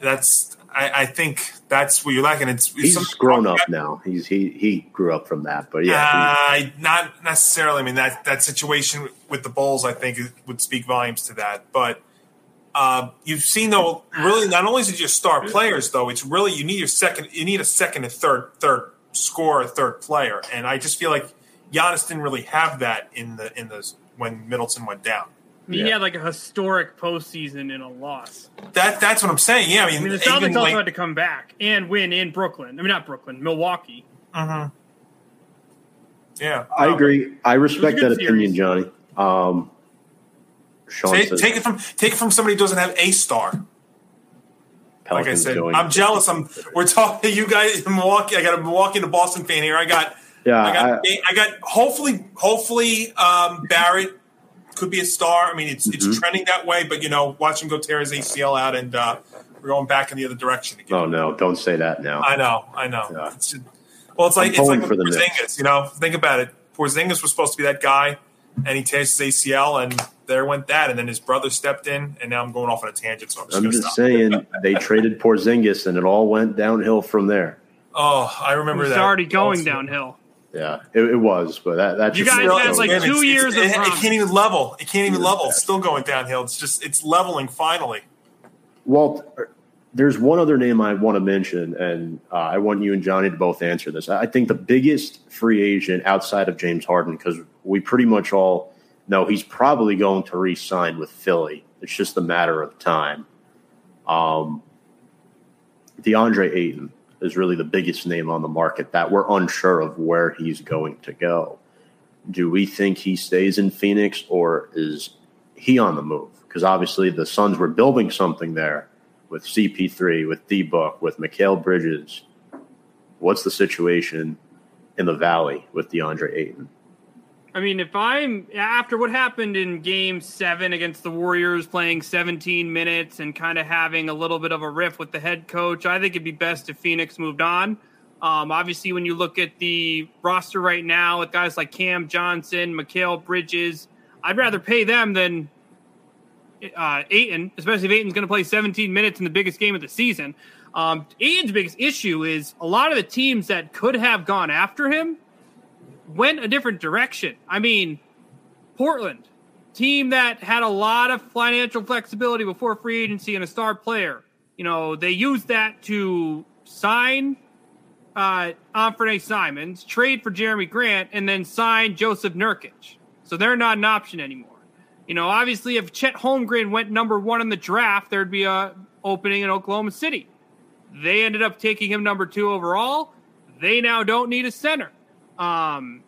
that's I, I, think that's what you're lacking. It's, he's grown up now. He's he he grew up from that, but yeah, uh, not necessarily. I mean that that situation with the Bulls, I think, would speak volumes to that. But uh, you've seen though, really, not only is it your star players though, it's really you need your second, you need a second and third third score, third player, and I just feel like Giannis didn't really have that in the in the when Middleton went down. I mean, yeah. he had like a historic postseason in a loss. That that's what I'm saying. Yeah, I mean, I mean the Celtics also had to come back and win in Brooklyn. I mean, not Brooklyn, Milwaukee. Uh-huh. Yeah, I um, agree. I respect that series. opinion, Johnny. Um, take, take, it from take it from somebody who doesn't have a star. Pelicans like I said, I'm jealous. I'm we're talking to you guys in Milwaukee. I got a Milwaukee and a Boston fan here. I got yeah. I got I, I got hopefully hopefully um, Barrett could be a star. I mean, it's mm-hmm. it's trending that way, but you know, watch him go tear his ACL out, and uh, we're going back in the other direction again. Oh no, don't say that now. I know, I know. Yeah. It's, well, it's like I'm it's like for Porzingis. You know, think about it. Porzingis was supposed to be that guy, and he tears his ACL, and there went that. And then his brother stepped in, and now I'm going off on a tangent. So I'm just, I'm just saying they traded Porzingis, and it all went downhill from there. Oh, I remember it's that. already going downhill. Yeah, it, it, was, but that that's you guys had like two it's, years. It's, it, it, can't even level. It can't even level. It's still going downhill. It's just it's leveling finally. Walt, there's one other name I want to mention, and uh, I want you and Johnny to both answer this. I think the biggest free agent outside of James Harden, because we pretty much all know he's probably going to re-sign with Philly. It's just a matter of time. Um, DeAndre Ayton is really the biggest name on the market that we're unsure of where he's going to go. Do we think he stays in Phoenix or is he on the move? Because obviously the Suns were building something there with CP3, with D Book, with Mikal Bridges. What's the situation in the Valley with DeAndre Ayton? I mean, if I'm after what happened in game seven against the Warriors, playing 17 minutes and kind of having a little bit of a riff with the head coach, I think it'd be best if Phoenix moved on. Um, obviously, when you look at the roster right now with guys like Cam Johnson, Mikal Bridges, I'd rather pay them than uh, Ayton, especially if Ayton's going to play 17 minutes in the biggest game of the season. Um, Ayton's biggest issue is a lot of the teams that could have gone after him went a different direction. I mean, Portland, team that had a lot of financial flexibility before free agency and a star player. You know, they used that to sign uh, Anfernee Simons, trade for Jerami Grant, and then sign Jusuf Nurkic. So they're not an option anymore. You know, obviously, if Chet Holmgren went number one in the draft, there'd be a opening in Oklahoma City. They ended up taking him number two overall. They now don't need a center. Um,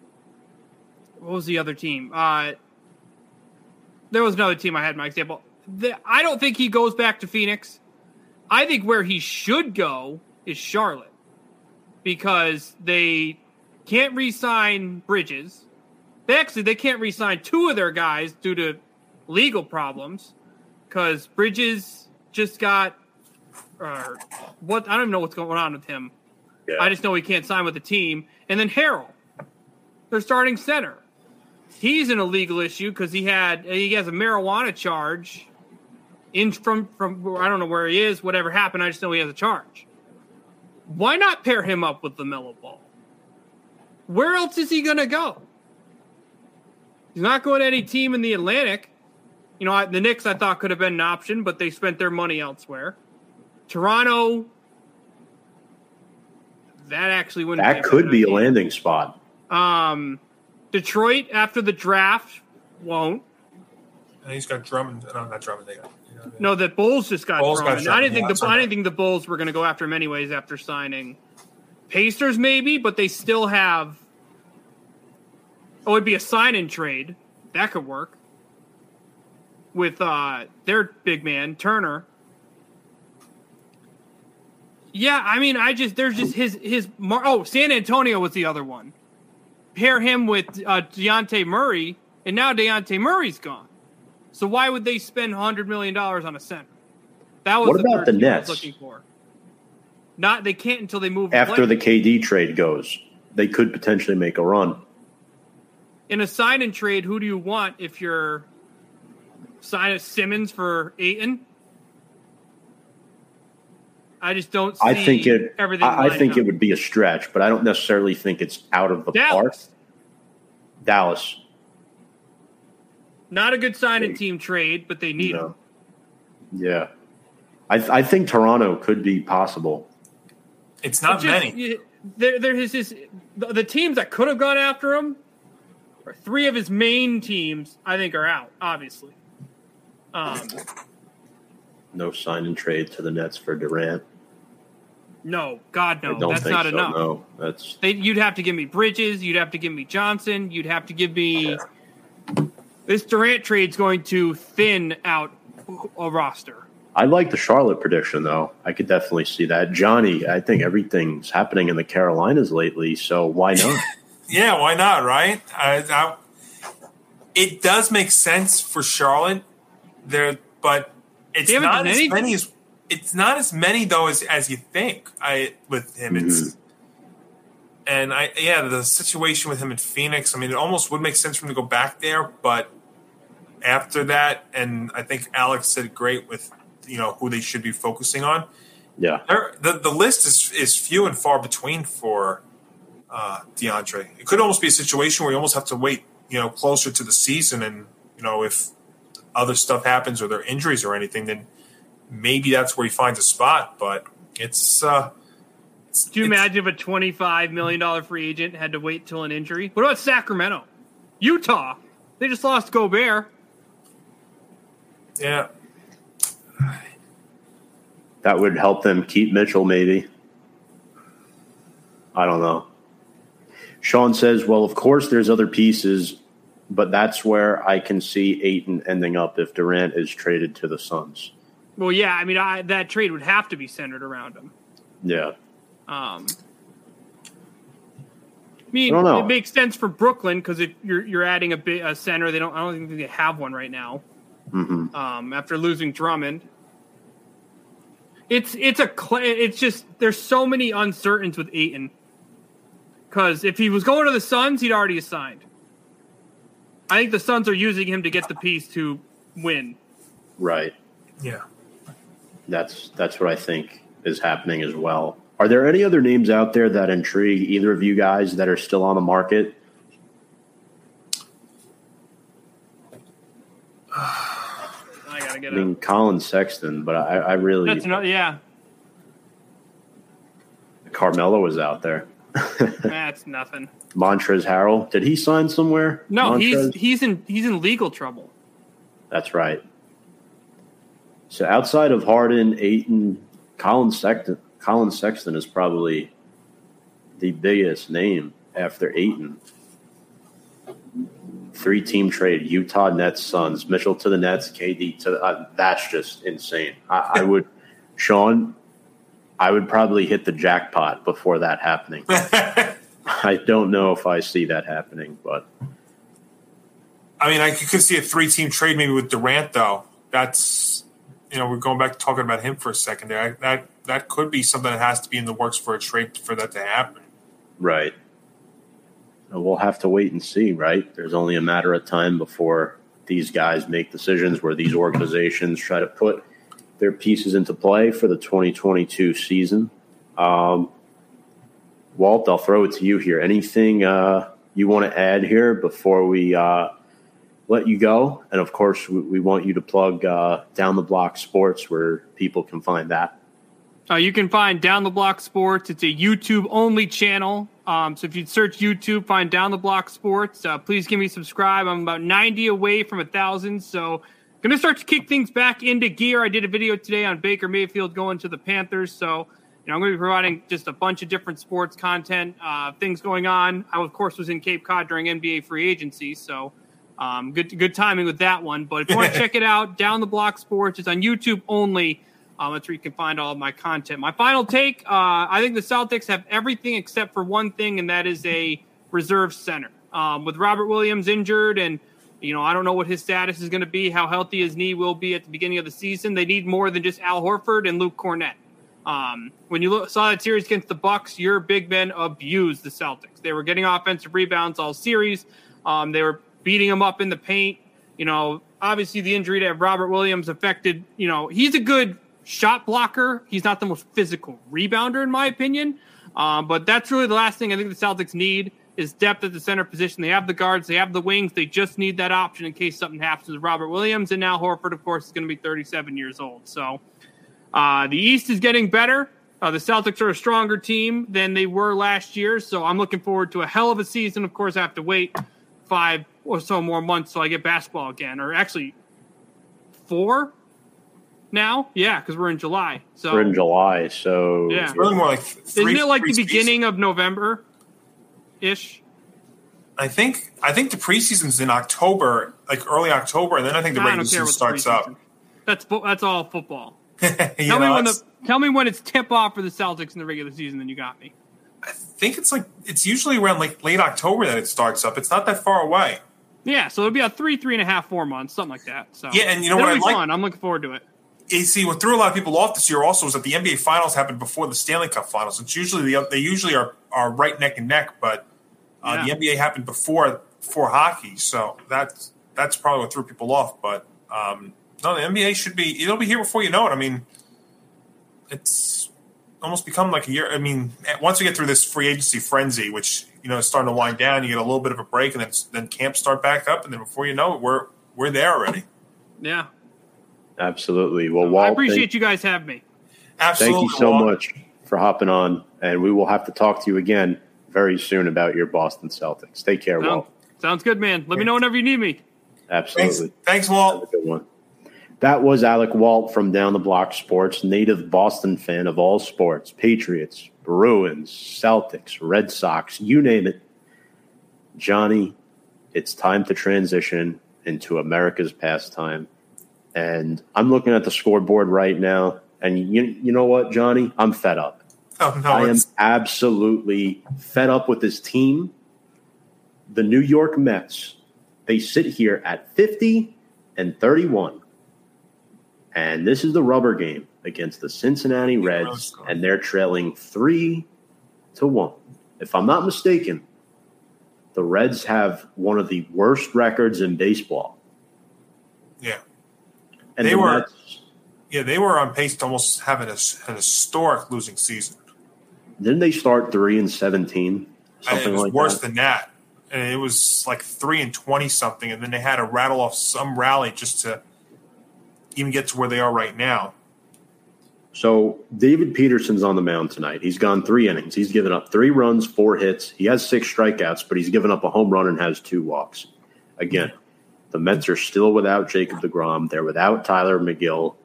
what was the other team? Uh, there was another team I had my example. The, I don't think he goes back to Phoenix. I think where he should go is Charlotte because they can't re-sign Bridges. They actually they can't re-sign two of their guys due to legal problems because Bridges just got uh, what I don't even know what's going on with him. Yeah. I just know he can't sign with the team. And then Harrell, their starting center, he's in a legal issue because he had he has a marijuana charge in from from I don't know where he is. Whatever happened, I just know he has a charge. Why not pair him up with LaMelo Ball? Where else is he going to go? He's not going to any team in the Atlantic. You know, the Knicks I thought could have been an option, but they spent their money elsewhere. Toronto, that actually wouldn't. That could be a landing spot. Um, Detroit after the draft won't. And he's got Drummond. No, not Drummond. They got no, the Bulls just got Bulls Got I didn't think yeah, the I didn't think the Bulls were going to go after him anyways after signing. Pacers maybe, but they still have. Oh, it'd be a sign and trade. That could work. With uh their big man Turner. Yeah, I mean, I just there's just his his oh San Antonio was the other one. Pair him with uh, Dejounte Murray, and now Dejounte Murray's gone. So why would they spend hundred million dollars on a center? That was what the about the Nets? looking for. Not they can't until they move after the KD trade goes. They could potentially make a run. In a sign and trade, who do you want if you're signing Simmons for Ayton? I just don't. I think it. Everything. I, I think up. it would be a stretch, but I don't necessarily think it's out of the Dallas. park. Dallas. Not a good sign in team trade, but they need no. him. Yeah. I, th- I think Toronto could be possible. It's not just, many. There, there is this, the, the teams that could have gone after him, or three of his main teams, I think, are out, obviously. Um, no sign and trade to the Nets for Durant. No, God, no. That's not so, enough. No, that's they, you'd have to give me Bridges. You'd have to give me Johnson. You'd have to give me yeah. This Durant trade's going to thin out a roster. I like the Charlotte prediction, though. I could definitely see that. Johnny, I think everything's happening in the Carolinas lately, so why not? yeah, why not, right? I, I, it does make sense for Charlotte there, but it's not as many as it's not as many though as, as you think. I with him, mm-hmm. it's and I yeah, the situation with him in Phoenix. I mean, it almost would make sense for him to go back there, but after that, and I think Alex said great with you know who they should be focusing on. Yeah, the the list is is few and far between for uh, DeAndre. It could almost be a situation where you almost have to wait, you know, closer to the season, and you know if other stuff happens or there are injuries or anything, then maybe that's where he finds a spot. But it's uh, do you imagine if a $25 million free agent had to wait till an injury? What about Sacramento? Utah. They just lost Gobert. Yeah. That would help them keep Mitchell, maybe. I don't know. Sean says, well, of course, there's other pieces, but that's where I can see Ayton ending up if Durant is traded to the Suns. Well, yeah. I mean, I, that trade would have to be centered around him. Yeah. Um, I mean, I it makes sense for Brooklyn because you're you're adding a, bit, a center. They don't. I don't think they have one right now. Mm-hmm. Um, after losing Drummond, it's it's a it's just there's so many uncertainties with Ayton. Because if he was going to the Suns, he'd already signed. I think the Suns are using him to get the piece to win. Right. Yeah. That's that's what I think is happening as well. Are there any other names out there that intrigue either of you guys that are still on the market? I gotta get I mean, up. Collin Sexton, but I, I really That's not, yeah, Carmelo was out there. that's nothing. Montrezl Harrell, did he sign somewhere? No, he's he's in he's in legal trouble. That's right. So outside of Harden, Ayton, Collin Sexton, Collin Sexton is probably the biggest name after Ayton. Three team trade: Utah Nets, Suns, Mitchell to the Nets, KD to. The, uh, that's just insane. I, I would, Sean. I would probably hit the jackpot before that happening. I don't know if I see that happening, but I mean, I could see a three-team trade maybe with Durant, though. That's you know, we're going back to talking about him for a second there. That that could be something that has to be in the works for a trade for that to happen. Right. We'll have to wait and see, right? There's only a matter of time before these guys make decisions where these organizations try to put their pieces into play for the 2022 season. Um, Walt, I'll throw it to you here. Anything uh, you want to add here before we uh, let you go? And of course, we, we want you to plug uh, Down the Block Sports where people can find that. Uh, you can find Down the Block Sports. It's a YouTube only channel. Um, so if you search YouTube, find Down the Block Sports. Uh, please give me subscribe. I'm about 90 away from a thousand. So gonna start to kick things back into gear. I did a video today on Baker Mayfield going to the Panthers. So you know I'm gonna be providing just a bunch of different sports content, uh, things going on. I of course was in Cape Cod during NBA free agency, so. Um, good, good timing with that one. But if you want to check it out, Down the Block Sports, it's on YouTube only. Um, that's where you can find all of my content. My final take: uh, I think the Celtics have everything except for one thing, and that is a reserve center. Um, with Robert Williams injured, and you know I don't know what his status is going to be, how healthy his knee will be at the beginning of the season. They need more than just Al Horford and Luke Kornet. Um, when you look, saw that series against the Bucks, your big men abused the Celtics. They were getting offensive rebounds all series. Um, they were beating him up in the paint. You know, obviously the injury to Robert Williams affected. You know, he's a good shot blocker. He's not the most physical rebounder, in my opinion. Um, but that's really the last thing I think the Celtics need is depth at the center position. They have the guards, they have the wings. They just need that option in case something happens with Robert Williams. And now Horford, of course, is going to be 37 years old. So uh, the East is getting better. Uh, the Celtics are a stronger team than they were last year. So I'm looking forward to a hell of a season. Of course, I have to wait five or so more months till I get basketball again, or actually four now. Yeah, because we're in July. So We're in July, so Yeah. It's really more like three, isn't it like the beginning seasons. of November ish? I think I think the preseason's in October, like early October, and then I think the I regular season starts up. That's that's all football. Tell know, me when the tell me when it's tip off for the Celtics in the regular season. Then you got me. I think it's like it's usually around like late October that it starts up. It's not that far away. Yeah, so it'll be a three, three and a half, four months, something like that. So Yeah, and you know It'll what I like, fun. I'm looking forward to it. You see, what threw a lot of people off this year also is that the NBA Finals happened before the Stanley Cup Finals. It's usually the, they usually are, are right neck and neck, but uh, Yeah. the NBA happened before before hockey, so that's that's probably what threw people off. But um, no, the NBA should be it'll be here before you know it. I mean, it's almost become like a year. I mean, once we get through this free agency frenzy, which you know is starting to wind down, you get a little bit of a break, and then then camps start back up, and then before you know it, we're we're there already. Yeah, absolutely. Well, Walt, I appreciate thank, you guys having me. Absolutely, thank you so Walt. much for hopping on, and we will have to talk to you again very soon about your Boston Celtics. Take care, Sound- Walt. sounds good, man. Let me know whenever you need me. Thanks, Absolutely. thanks, Have a Walt. good one. That was Alec Walt from Down the Block Sports, native Boston fan of all sports Patriots, Bruins, Celtics, Red Sox, you name it. Johnny, it's time to transition into America's pastime. And I'm looking at the scoreboard right now. And you, you know what, Johnny? I'm fed up. Oh no, I am absolutely fed up with this team. The New York Mets, they sit here at 50 and 31. And this is the rubber game against the Cincinnati Reds, and they're trailing 3 to 1. If I'm not mistaken, the Reds have one of the worst records in baseball. yeah. And they the were, yeah, they were on pace to almost have an, an historic losing season. Didn't they start three and seventeen? Something it was like worse that? than that. And it was like three and twenty something, and then they had to rattle off some rally just to even get to where they are right now. So David Peterson's on the mound tonight. He's gone three innings. He's given up three runs, four hits. He has six strikeouts, but he's given up a home run and has two walks. Again, the Mets are still without Jacob DeGrom. They're without Tylor Megill.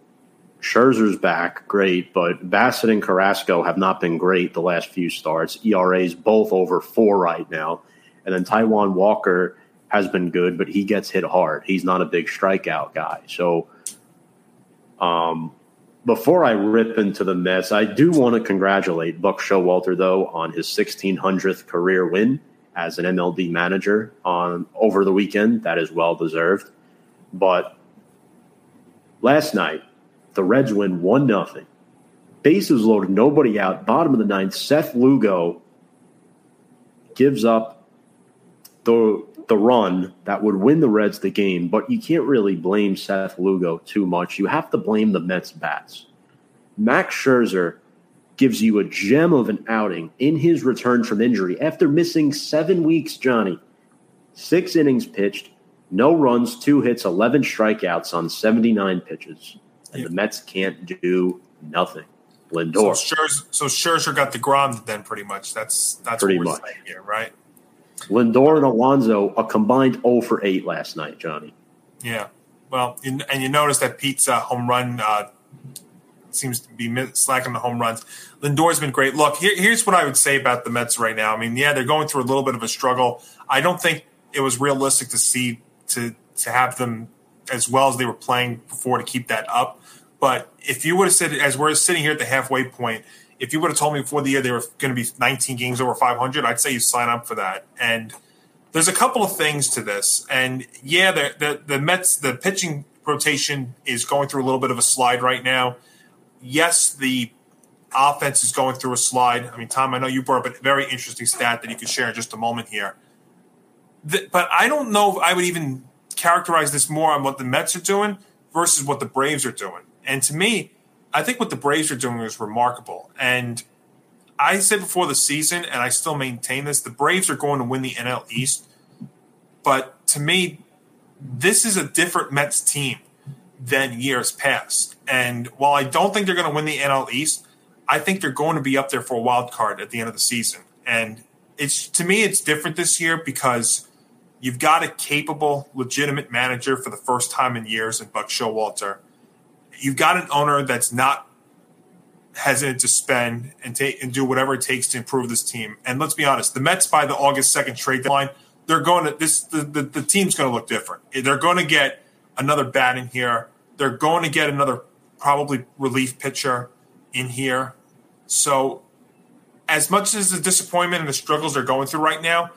Scherzer's back, great, but Bassitt and Carrasco have not been great the last few starts. ERA's both over four right now. And then Taijuan Walker has been good, but he gets hit hard. He's not a big strikeout guy. So um, before I rip into the Mets, I do want to congratulate Buck Showalter though on his 1600th career win as an MLB manager on over the weekend. That is well deserved. But last night, the Reds win one nothing. Bases loaded, nobody out. Bottom of the ninth, Seth Lugo gives up the the run that would win the Reds the game, but you can't really blame Seth Lugo too much. You have to blame the Mets bats. Max Scherzer gives you a gem of an outing in his return from injury after missing seven weeks, Johnny. Six innings pitched, no runs, two hits, 11 strikeouts on 79 pitches. And the Mets can't do nothing. Lindor. So Scherzer, so Scherzer got the Grom then pretty much. That's that's pretty much here, right? Lindor and Alonso a combined 0 for 8 last night, Johnny. Yeah. Well, and you notice that Pete's uh, home run uh, seems to be slacking the home runs. Lindor's been great. Look, here, here's what I would say about the Mets right now. I mean, yeah, they're going through a little bit of a struggle. I don't think it was realistic to see to to have them as well as they were playing before to keep that up. But if you would have said, as we're sitting here at the halfway point, if you would have told me before the year they were going to be 19 games over 500, I'd say you sign up for that. And there's a couple of things to this. And yeah, the, the, the Mets, the pitching rotation is going through a little bit of a slide right now. Yes, the offense is going through a slide. I mean, Tom, I know you brought up a very interesting stat that you could share in just a moment here. The, but I don't know if I would even characterize this more on what the Mets are doing versus what the Braves are doing. And to me, I think what the Braves are doing is remarkable. And I said before the season, and I still maintain this: the Braves are going to win the NL East. But to me, this is a different Mets team than years past. And while I don't think they're going to win the NL East, I think they're going to be up there for a wild card at the end of the season. And it's to me, it's different this year because you've got a capable, legitimate manager for the first time in years in Buck Showalter you've got an owner that's not hesitant to spend and take and do whatever it takes to improve this team. And let's be honest, the Mets by the August second trade deadline, they're going to this the, the, the team's going to look different. They're going to get another bat in here. They're going to get another probably relief pitcher in here. So as much as the disappointment and the struggles they're going through right now,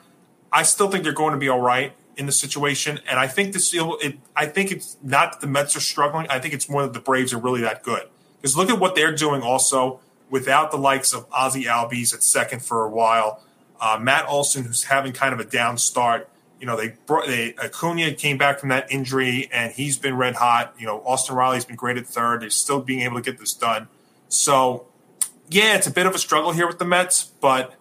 I still think they're going to be all right in the situation. And I think this, it, I think it's not that the Mets are struggling. I think it's more that the Braves are really that good. Because look at what they're doing also without the likes of Ozzie Albies at second for a while. Uh, Matt Olson, who's having kind of a down start. You know, they brought they Acuna came back from that injury and he's been red hot. You know, Austin Riley's been great at third. They're still being able to get this done. So, yeah, it's a bit of a struggle here with the Mets, but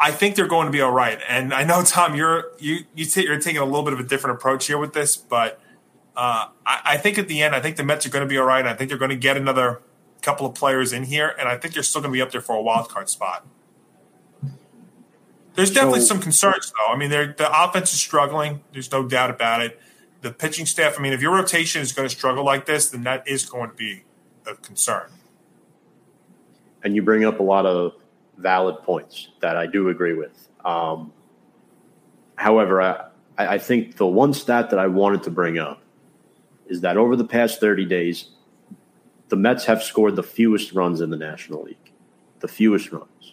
I think they're going to be all right. And I know Tom, you're you you t- you're taking a little bit of a different approach here with this, but uh, I, I, think at the end, I think the Mets are going to be all right. I think they're going to get another couple of players in here, and I think they're still going to be up there for a wild card spot. There's definitely so, some concerns, though. I mean, the offense is struggling. There's no doubt about it. The pitching staff. I mean, if your rotation is going to struggle like this, then that is going to be a concern. And you bring up a lot of valid points that I do agree with. Um, however, I, I think the one stat that I wanted to bring up is that over the past 30 days, the Mets have scored the fewest runs in the National League, the fewest runs.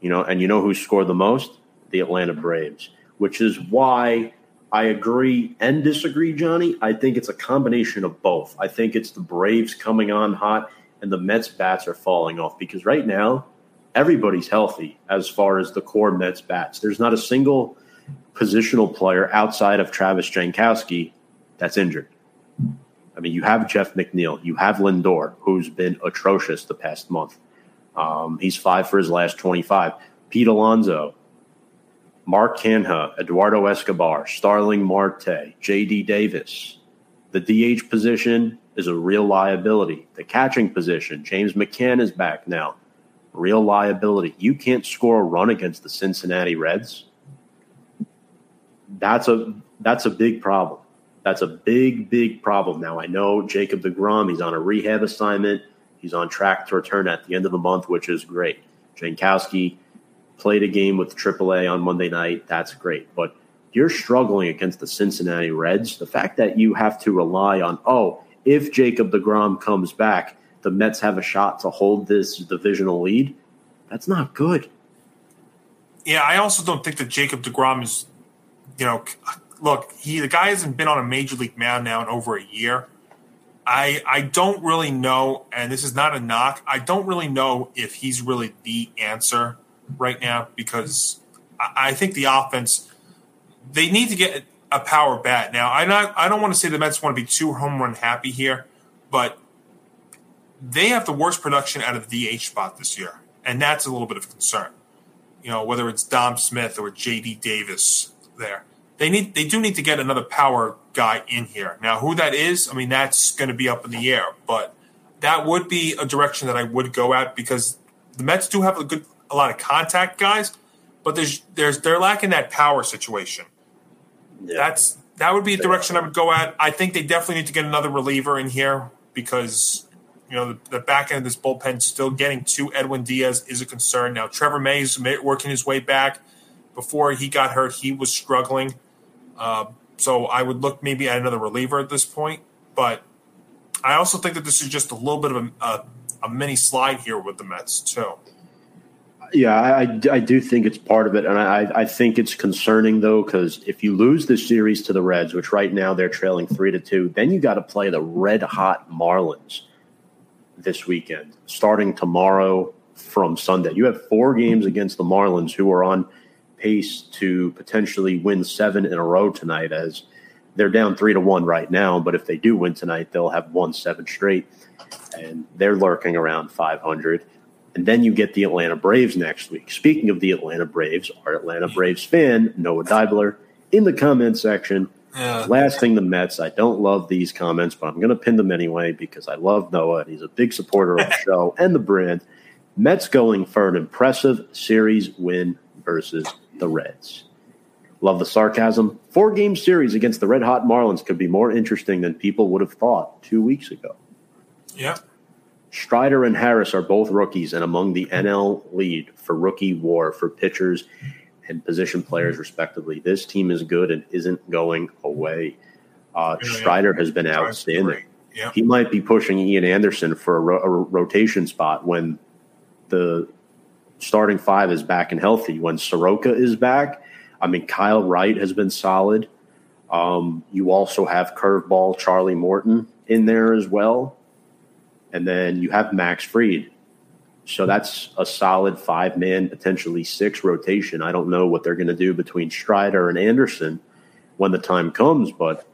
You know, and you know who scored the most? The Atlanta Braves, which is why I agree and disagree, Johnny. I think it's a combination of both. I think it's the Braves coming on hot and the Mets bats are falling off because right now everybody's healthy as far as the core Mets bats. There's not a single positional player outside of Travis Jankowski that's injured. I mean, you have Jeff McNeil, you have Lindor, who's been atrocious the past month. Um, he's five for his last 25. Pete Alonso, Mark Canha, Eduardo Escobar, Starling Marte, J.D. Davis. The DH position is a real liability. The catching position, James McCann is back now. Real liability. You can't score a run against the Cincinnati Reds. That's a that's a big problem. That's a big, big problem. Now I know Jacob DeGrom, he's on a rehab assignment. He's on track to return at the end of the month, which is great. Jankowski played a game with AAA on Monday night. That's great. But you're struggling against the Cincinnati Reds. The fact that you have to rely on, oh, if Jacob DeGrom comes back, the Mets have a shot to hold this divisional lead. That's not good. Yeah, I also don't think that Jacob DeGrom is, you know, look, he the guy hasn't been on a major league mound now in over a year. I I don't really know, and this is not a knock. I don't really know if he's really the answer right now because I, I think the offense they need to get a power bat. Now I not I don't want to say the Mets want to be too home run happy here, but they have the worst production out of the DH spot this year, and that's a little bit of concern. You know, whether it's Dom Smith or J.D. Davis there they need they do need to get another power guy in here. Now, who that is, I mean, that's going to be up in the air, but that would be a direction that I would go at because the Mets do have a good a lot of contact guys, but there's there's they're lacking that power situation. Yeah. That's that would be a direction I would go at. I think they definitely need to get another reliever in here because you know the, the back end of this bullpen still getting to Edwin Diaz is a concern. Now Trevor May is working his way back. Before he got hurt, he was struggling. Uh, so I would look maybe at another reliever at this point. But I also think that this is just a little bit of a, a, a mini slide here with the Mets, too. Yeah, I, I do think it's part of it. And I, I think it's concerning, though, because if you lose this series to the Reds, which right now they're trailing three to two, then you got to play the red hot Marlins this weekend, starting tomorrow from Sunday. You have four games against the Marlins, who are on pace to potentially win seven in a row tonight as they're down three to one right now. But if they do win tonight, they'll have won seven straight and they're lurking around 500. And then you get the Atlanta Braves next week. Speaking of the Atlanta Braves, our Atlanta Braves fan, Noah Dibler, in the comment section, yeah. blasting the Mets. I don't love these comments, but I'm going to pin them anyway because I love Noah. and He's a big supporter of the show and the brand. Mets going for an impressive series win versus the Reds. Love the sarcasm. Four game series against the red hot Marlins could be more interesting than people would have thought two weeks ago. Yeah. Strider and Harris are both rookies and among the NL lead for rookie war for pitchers and position players, respectively. This team is good and isn't going away. Uh, yeah, Strider yeah. has been outstanding. Yeah. He might be pushing Ian Anderson for a, ro- a rotation spot when the starting five is back and healthy. When Soroka is back, I mean, Kyle Wright has been solid. Um, you also have curveball Charlie Morton in there as well. And then you have Max Fried. So that's a solid five man, potentially six rotation. I don't know what they're going to do between Strider and Anderson when the time comes, but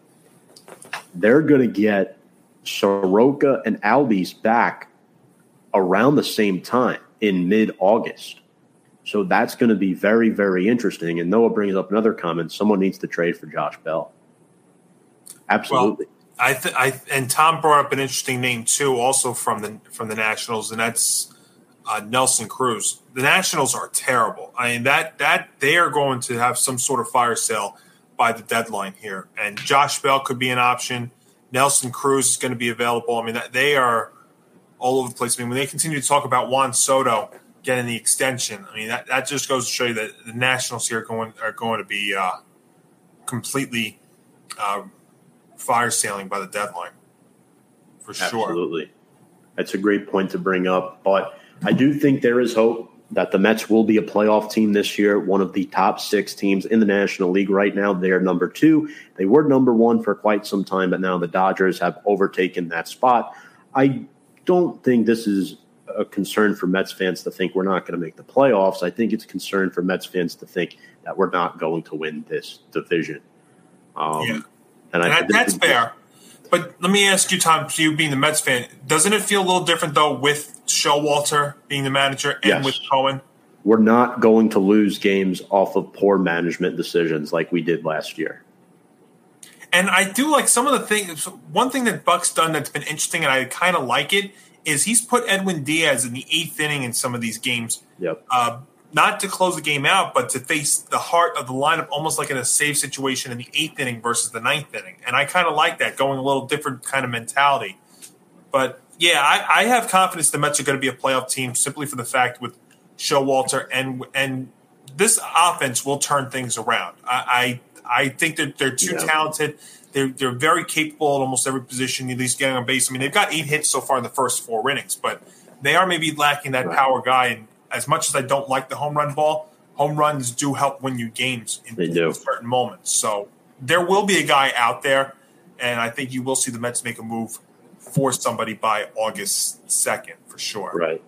they're going to get Soroka and Albies back around the same time in mid August. So that's going to be very, very interesting. And Noah brings up another comment: someone needs to trade for Josh Bell. Absolutely. Well, I, th- I and Tom brought up an interesting name too, also from the from the Nationals, and that's uh, Nelson Cruz. The Nationals are terrible. I mean that that they are going to have some sort of fire sale by the deadline here, and Josh Bell could be an option. Nelson Cruz is going to be available. I mean, that, they are all over the place. I mean, when they continue to talk about Juan Soto getting the extension, I mean that, that just goes to show you that the Nationals here are going are going to be uh, completely uh, fire sailing by the deadline for sure. Absolutely, that's a great point to bring up. But I do think there is hope that the Mets will be a playoff team this year, one of the top six teams in the National League right now. They're number two. They were number one for quite some time, but now the Dodgers have overtaken that spot. I don't think this is a concern for Mets fans to think we're not going to make the playoffs. I think it's a concern for Mets fans to think that we're not going to win this division. Um, yeah, and, I, that, that's fair. But let me ask you, Tom, you being the Mets fan, doesn't it feel a little different though with Showalter being the manager and yes. with Cohen? We're not going to lose games off of poor management decisions like we did last year. And I do like some of the things. One thing that Buck's done that's been interesting, and I kind of like it, is he's put Edwin Diaz in the eighth inning in some of these games. Yep. Uh, not to close the game out, but to face the heart of the lineup almost like in a save situation in the eighth inning versus the ninth inning. And I kind of like that, going a little different kind of mentality. But yeah, I, I have confidence the Mets are going to be a playoff team simply for the fact with Showalter and and this offense will turn things around. I I, I think that they're too yeah. talented. They're they're very capable at almost every position. At least getting on base. I mean, they've got eight hits so far in the first four innings, but they are maybe lacking that right. power guy. And as much as I don't like the home run ball, home runs do help win you games in, they do. certain moments. So there will be a guy out there, and I think you will see the Mets make a move for somebody by August second for sure. Right.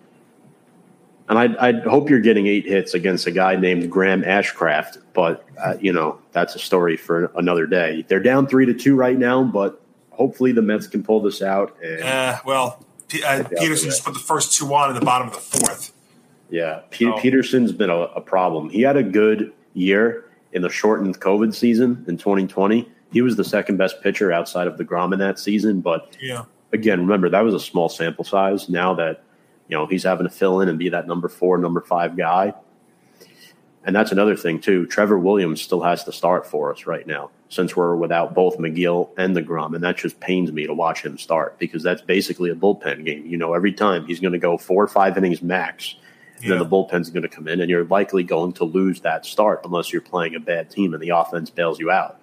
And I, I hope you're getting eight hits against a guy named Graham Ashcraft, but uh, you know that's a story for another day. They're down three to two right now, but hopefully the Mets can pull this out. And uh, well, P- uh, Peterson just put the first two on in the bottom of the fourth. Yeah, P- oh. Peterson's been a, a problem. He had a good year in the shortened COVID season in 2020. He was the second best pitcher outside of deGrom in that season, but yeah. Again, remember that was a small sample size. Now that you know, he's having to fill in and be that number four, number five guy. And that's another thing too. Trevor Williams still has to start for us right now, since we're without both Megill and deGrom, and that just pains me to watch him start because that's basically a bullpen game. You know, every time he's going to go four or five innings max, yeah. then the bullpen's going to come in, and you're likely going to lose that start unless you're playing a bad team and the offense bails you out.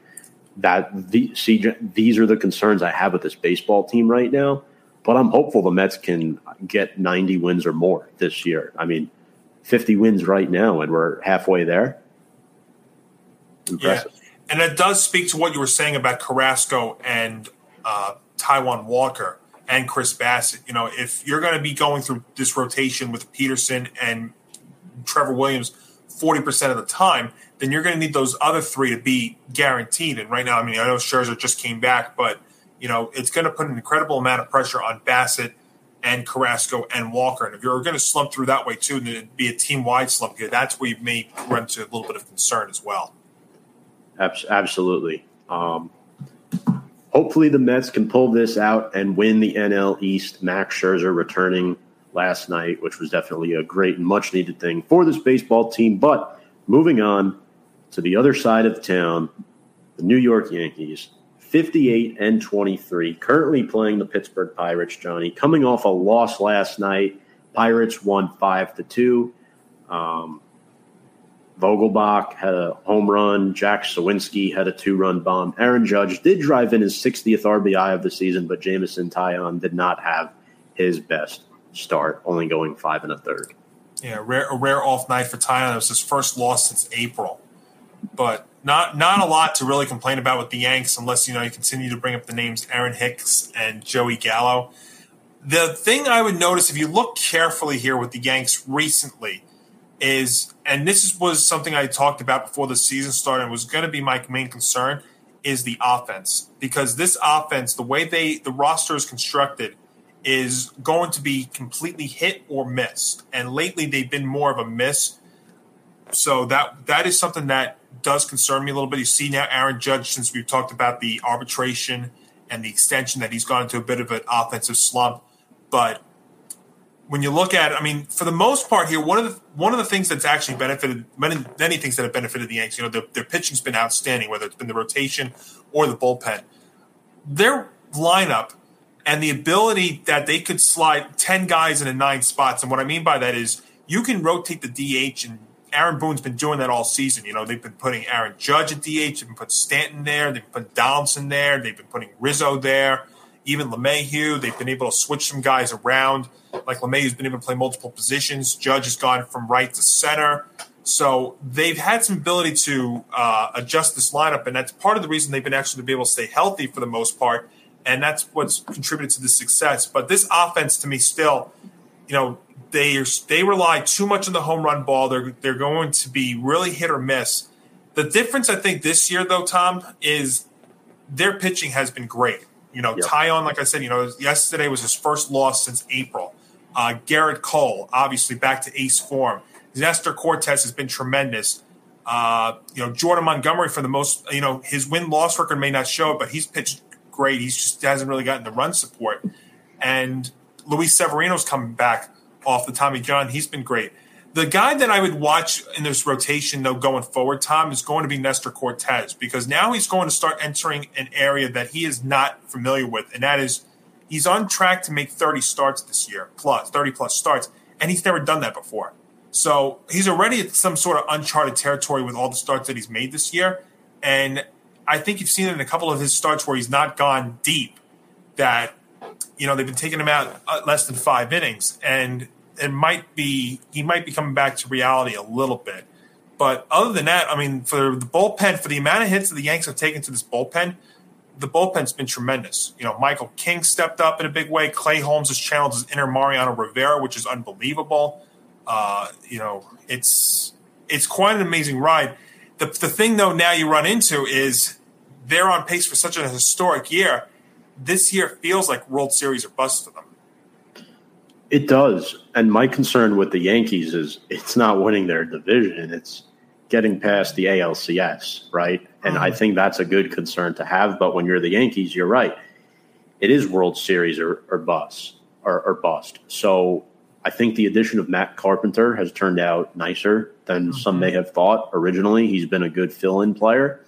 That the see, these are the concerns I have with this baseball team right now but I'm hopeful the Mets can get 90 wins or more this year. I mean, 50 wins right now, and we're halfway there. Impressive. Yeah. And it does speak to what you were saying about Carrasco and uh, Taijuan Walker and Chris Bassitt. You know, if you're going to be going through this rotation with Peterson and Trevor Williams 40% of the time, then you're going to need those other three to be guaranteed. And right now, I mean, I know Scherzer just came back, but – you know, it's going to put an incredible amount of pressure on Bassitt and Carrasco and Walker. And if you're going to slump through that way too, and it'd be a team wide slump that's where you may run into a little bit of concern as well. Absolutely. Um, hopefully, the Mets can pull this out and win the NL East. Max Scherzer returning last night, which was definitely a great and much needed thing for this baseball team. But moving on to the other side of town, the New York Yankees 58 and 23, currently playing the Pittsburgh Pirates, Johnny, coming off a loss last night. Pirates won 5 to 2. Um, Vogelbach had a home run. Jack Suwinski had a two run bomb. Aaron Judge did drive in his 60th RBI of the season, but Jameson Taillon did not have his best start, only going five and a third. Yeah, rare, a rare off night for Taillon. It was his first loss since April. But not not a lot to really complain about with the Yanks, unless you know you continue to bring up the names Aaron Hicks and Joey Gallo. The thing I would notice if you look carefully here with the Yanks recently is, and this was something I talked about before the season started, and was going to be my main concern, is the offense because this offense, the way they the roster is constructed, is going to be completely hit or miss. And lately, they've been more of a miss. So that that is something that does concern me a little bit. You see now Aaron Judge, since we've talked about the arbitration and the extension, that he's gone into a bit of an offensive slump. But when you look at it, I mean, for the most part here, one of the one of the things that's actually benefited many many things that have benefited the Yankees, you know, their, their pitching's been outstanding, whether it's been the rotation or the bullpen. Their lineup and the ability that they could slide ten guys into nine spots, and what I mean by that is you can rotate the DH and Aaron Boone's been doing that all season. You know, they've been putting Aaron Judge at DH, they've been putting Stanton there, they've been putting Donaldson there, they've been putting Rizzo there, even LeMahieu. They've been able to switch some guys around. Like LeMahieu's been able to play multiple positions. Judge has gone from right to center. So they've had some ability to uh, adjust this lineup, and that's part of the reason they've been actually to be able to stay healthy for the most part, and that's what's contributed to the success. But this offense, to me, still, you know, they are, they rely too much on the home run ball. They're they're going to be really hit or miss. The difference, I think, this year though, Tom, is their pitching has been great. You know, yep. Taillon, like I said, you know, yesterday was his first loss since April. Uh, Gerrit Cole, obviously back to ace form. Nestor Cortes has been tremendous. Uh, you know, Jordan Montgomery for the most, you know, his win loss record may not show it, but he's pitched great. He's just hasn't really gotten the run support. And Luis Severino's coming back off the Tommy John. He's been great. The guy that I would watch in this rotation, though, going forward, Tom, is going to be Nestor Cortes because now he's going to start entering an area that he is not familiar with, and that is he's on track to make 30 starts this year, plus 30 plus starts, and he's never done that before. So he's already at some sort of uncharted territory with all the starts that he's made this year, and I think you've seen it in a couple of his starts where he's not gone deep. That you know they've been taking him out uh, less than five innings, and it might be he might be coming back to reality a little bit. But other than that, I mean, for the bullpen, for the amount of hits that the Yanks have taken to this bullpen, the bullpen's been tremendous. You know, Michael King stepped up in a big way. Clay Holmes has channeled his inner Mariano Rivera, which is unbelievable. Uh, you know, it's it's quite an amazing ride. The the thing though now you run into is they're on pace for such a historic year. This year feels like World Series or bust for them. It does. And my concern with the Yankees is it's not winning their division, it's getting past the ALCS, right? And I mm-hmm. think that's a good concern to have. But when you're the Yankees, you're right. It is World Series or, or bust or, or bust. So I think the addition of Matt Carpenter has turned out nicer than mm-hmm. some may have thought originally. He's been a good fill in player.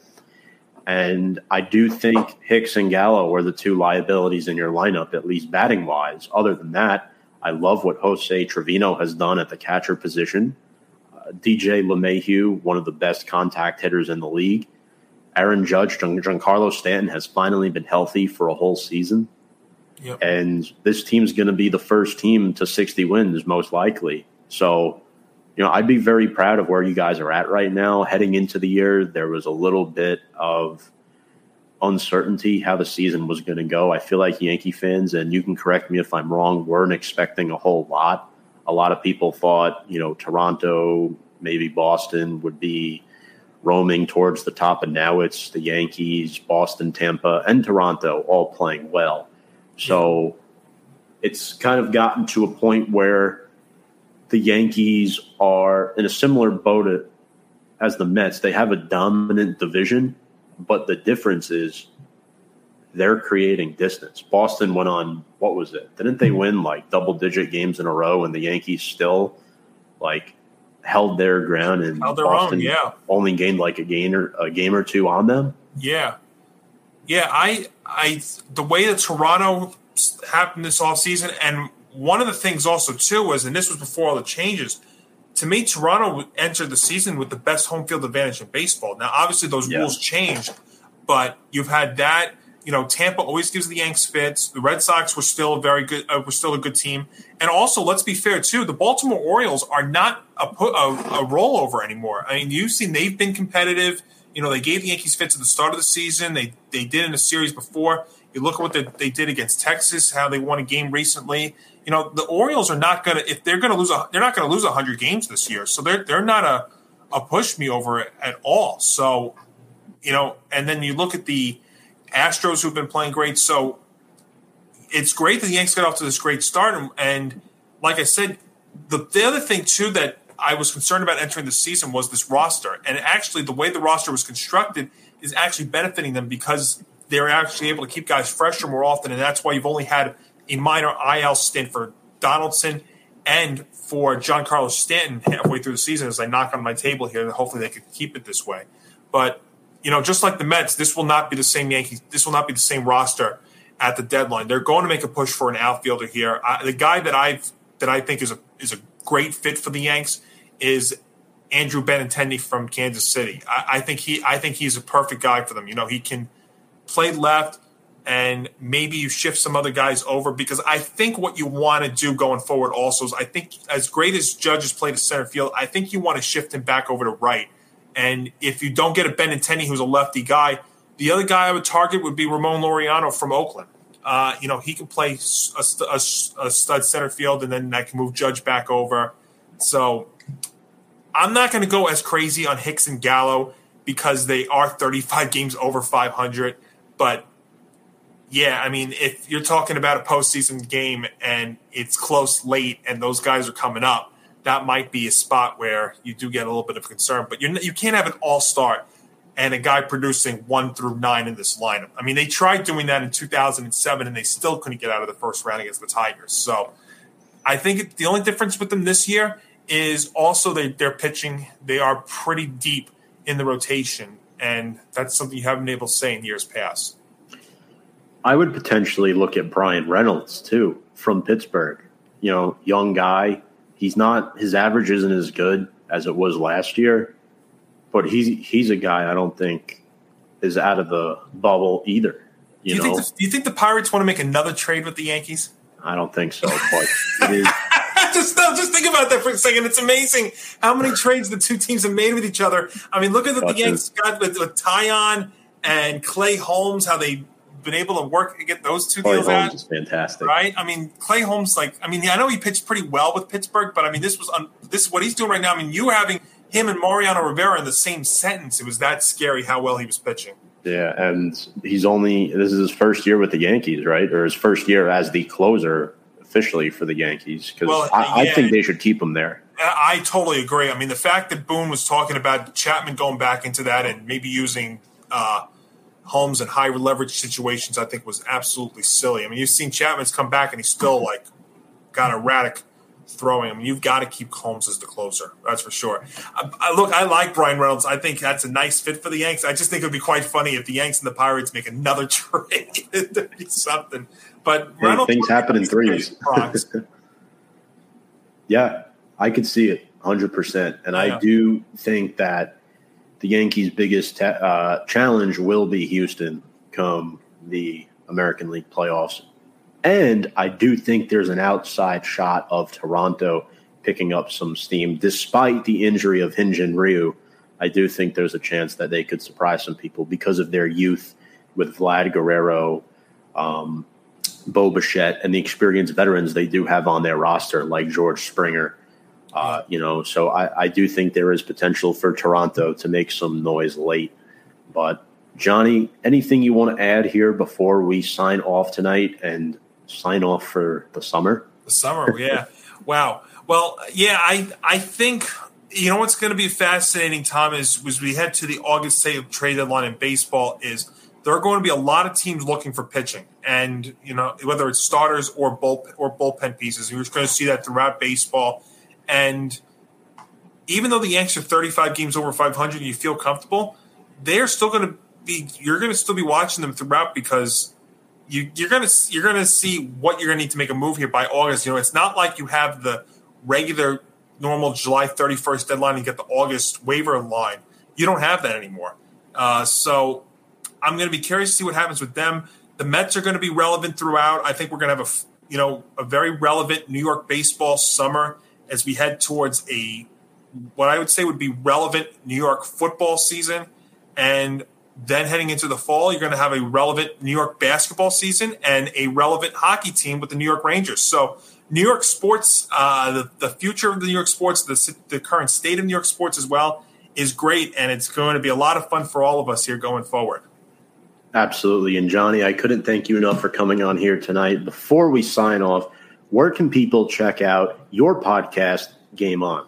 And I do think Hicks and Gallo are the two liabilities in your lineup, at least batting wise. Other than that, I love what Jose Trevino has done at the catcher position. Uh, DJ LeMahieu, one of the best contact hitters in the league. Aaron Judge, Giancarlo Stanton has finally been healthy for a whole season. Yep. And this team's going to be the first team to 60 wins, most likely. So, you know, I'd be very proud of where you guys are at right now. Heading into the year, there was a little bit of uncertainty how the season was going to go. I feel like Yankee fans, and you can correct me if I'm wrong, weren't expecting a whole lot. A lot of people thought, you know, Toronto, maybe Boston would be roaming towards the top, and now it's the Yankees, Boston, Tampa, and Toronto all playing well. So it's kind of gotten to a point where the Yankees are in a similar boat as the Mets. They have a dominant division but the difference is they're creating distance. Boston went on what was it? Didn't they win like double digit games in a row and the Yankees still like held their ground and held their Boston own, yeah. only gained like a game or a game or two on them? Yeah. Yeah, I I the way that Toronto happened this off season, and one of the things also too was and this was before all the changes to me, Toronto entered the season with the best home field advantage in baseball. Now, obviously, those yeah. rules changed, but you've had that. You know, Tampa always gives the Yanks fits. The Red Sox were still a very good, uh, were still a good team. And also, let's be fair too, the Baltimore Orioles are not a, put, a, a rollover anymore. I mean, you've seen they've been competitive. You know, they gave the Yankees fits at the start of the season. They they did in a series before. You look at what they, they did against Texas, how they won a game recently you know the Orioles are not going to if they're going to lose a they're not going to lose hundred games this year. So they're they're not a a push me over at all. So you know, and then you look at the Astros who've been playing great. So it's great that the Yanks got off to this great start. And, and like I said, the, the other thing too that I was concerned about entering the season was this roster. And actually, the way the roster was constructed is actually benefiting them because they're actually able to keep guys fresher more often. And that's why you've only had a minor IL stint for Donaldson and for Giancarlo Stanton halfway through the season as I knock on my table here. Hopefully they could keep it this way. But, you know, just like the Mets, this will not be the same Yankees. This will not be the same roster at the deadline. They're going to make a push for an outfielder here. I, the guy that I've that I think is a is a great fit for the Yanks is Andrew Benintendi from Kansas City. I, I think he I think he's a perfect guy for them. You know, he can play left and maybe you shift some other guys over because I think what you want to do going forward also is I think as great as Judge has played at center field, I think you want to shift him back over to right. And if you don't get a Benintendi who's a lefty guy, the other guy I would target would be Ramon Laureano from Oakland. Uh, you know, he can play a, a, a, stud center field, and then I can move Judge back over. So I'm not going to go as crazy on Hicks and Gallo because they are 35 games over 500, but yeah, I mean, if you're talking about a postseason game and it's close late and those guys are coming up, that might be a spot where you do get a little bit of concern. But you you can't have an all star and a guy producing one through nine in this lineup. I mean, they tried doing that in 2007 and they still couldn't get out of the first round against the Tigers. So I think the only difference with them this year is also they, they're pitching. They are pretty deep in the rotation, and that's something you haven't been able to say in years past. I would potentially look at Bryan Reynolds too from Pittsburgh. You know, young guy. He's not his average isn't as good as it was last year, but he's he's a guy I don't think is out of the bubble either. You do you know? think the, do you think the Pirates want to make another trade with the Yankees? I don't think so, but it is. just no, just think about that for a second. It's amazing how many trades the two teams have made with each other. I mean, look at what the Yankees got with, with Taillon and Clay Holmes, how they been able to work and get those two Clay deals Holmes out. is fantastic, right? I mean, Clay Holmes, like, I mean, yeah, I know he pitched pretty well with Pittsburgh, but I mean, this was un- this is what he's doing right now. I mean, you having him and Mariano Rivera in the same sentence, it was that scary how well he was pitching. Yeah, and he's only this is his first year with the Yankees, right? Or his first year as the closer officially for the Yankees because Well, I, yeah. I think they should keep him there. I I totally agree. I mean, the fact that Boone was talking about Chapman going back into that and maybe using uh, Holmes in high leverage situations, I think was absolutely silly. I mean, you've seen Chapman's come back and he's still like got erratic throwing. I mean, you've got to keep Holmes as the closer. That's for sure. I, I, look, I like Bryan Reynolds. I think that's a nice fit for the Yanks. I just think it would be quite funny if the Yanks and the Pirates make another trade. That'd be something. But Hey, Reynolds things happen in threes. Yeah, I could see it 100%. And Yeah. I do think that the Yankees' biggest ta- uh, challenge will be Houston come the American League playoffs. And I do think there's an outside shot of Toronto picking up some steam. Despite the injury of Hyun-jin Ryu, I do think there's a chance that they could surprise some people because of their youth with Vlad Guerrero, um, Bo Bichette, and the experienced veterans they do have on their roster, like George Springer. Uh, you know, so I, I do think there is potential for Toronto to make some noise late. But Johnny, anything you want to add here before we sign off tonight and sign off for the summer? The summer, yeah. wow. Well, yeah, I I think you know what's going to be fascinating, Tom, is as we head to the August say trade deadline in baseball is there are going to be a lot of teams looking for pitching, and you know whether it's starters or bull or bullpen pieces. You're going to see that throughout baseball, and even though the Yanks are 35 games over 500, and you feel comfortable, they're still going to be. You're going to still be watching them throughout because you, you're gonna you're gonna see what you're gonna need to make a move here by August. You know, it's not like you have the regular normal July 31st deadline and get the August waiver line. You don't have that anymore. Uh, so I'm going to be curious to see what happens with them. The Mets are going to be relevant throughout. I think we're going to have a you know a very relevant New York baseball summer as we head towards a what I would say would be relevant New York football season and then heading into the fall, you're going to have a relevant New York basketball season and a relevant hockey team with the New York Rangers. So, New York sports, uh, the, the future of the New York sports, the, the current state of New York sports as well, is great. And it's going to be a lot of fun for all of us here going forward. Absolutely. And Johnny, I couldn't thank you enough for coming on here tonight. Before we sign off, where can people check out your podcast, Game On?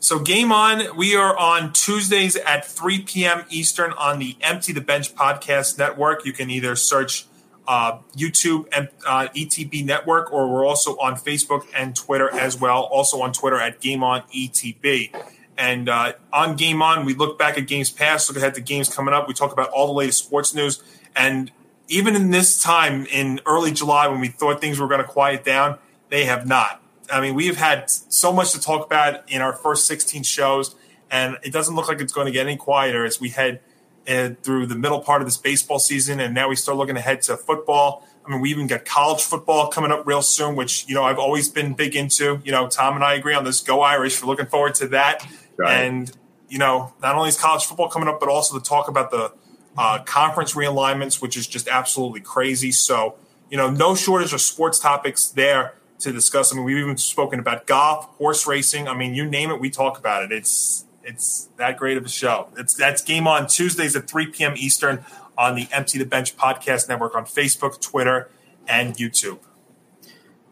So, Game On, we are on Tuesdays at 3 p.m. Eastern on the Empty the Bench podcast network. You can either search uh, YouTube and uh, ETB Network, or we're also on Facebook and Twitter as well. Also on Twitter at Game On ETB. And uh, on Game On, we look back at games past, look ahead to games coming up. We talk about all the latest sports news. And even in this time in early July, when we thought things were going to quiet down, they have not. I mean, we've had so much to talk about in our first 16 shows, and it doesn't look like it's going to get any quieter as we head uh, through the middle part of this baseball season. And now we start looking ahead to football. I mean, we even got college football coming up real soon, which, you know, I've always been big into. You know, Tom and I agree on this. Go Irish. We're looking forward to that. Right. And, you know, not only is college football coming up, but also to talk about the uh, conference realignments, which is just absolutely crazy. So, you know, no shortage of sports topics there to discuss. I mean, we've even spoken about golf, horse racing. I mean, you name it, we talk about it. It's It's that great of a show. It's that's game on Tuesdays at 3 p.m. Eastern on the Empty the Bench podcast network on Facebook, Twitter, and YouTube.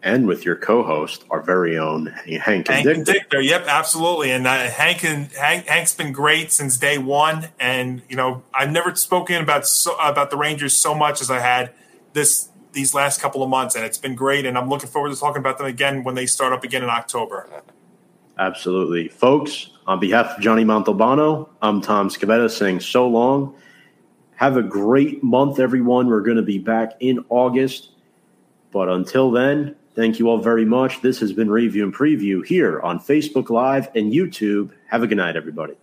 And with your co-host, our very own Hank, Hank and Dichter. Yep, absolutely. And uh, Hank and Hank, Hank's been great since day one. And you know, I've never spoken about so, about the Rangers so much as I had this these last couple of months, and it's been great. And I'm looking forward to talking about them again when they start up again in October. Absolutely. Folks, on behalf of Johnny Montalbano, I'm Tom Scavetta saying so long. Have a great month, everyone. We're going to be back in August. But until then, thank you all very much. This has been Review and Preview here on Facebook Live and YouTube. Have a good night, everybody.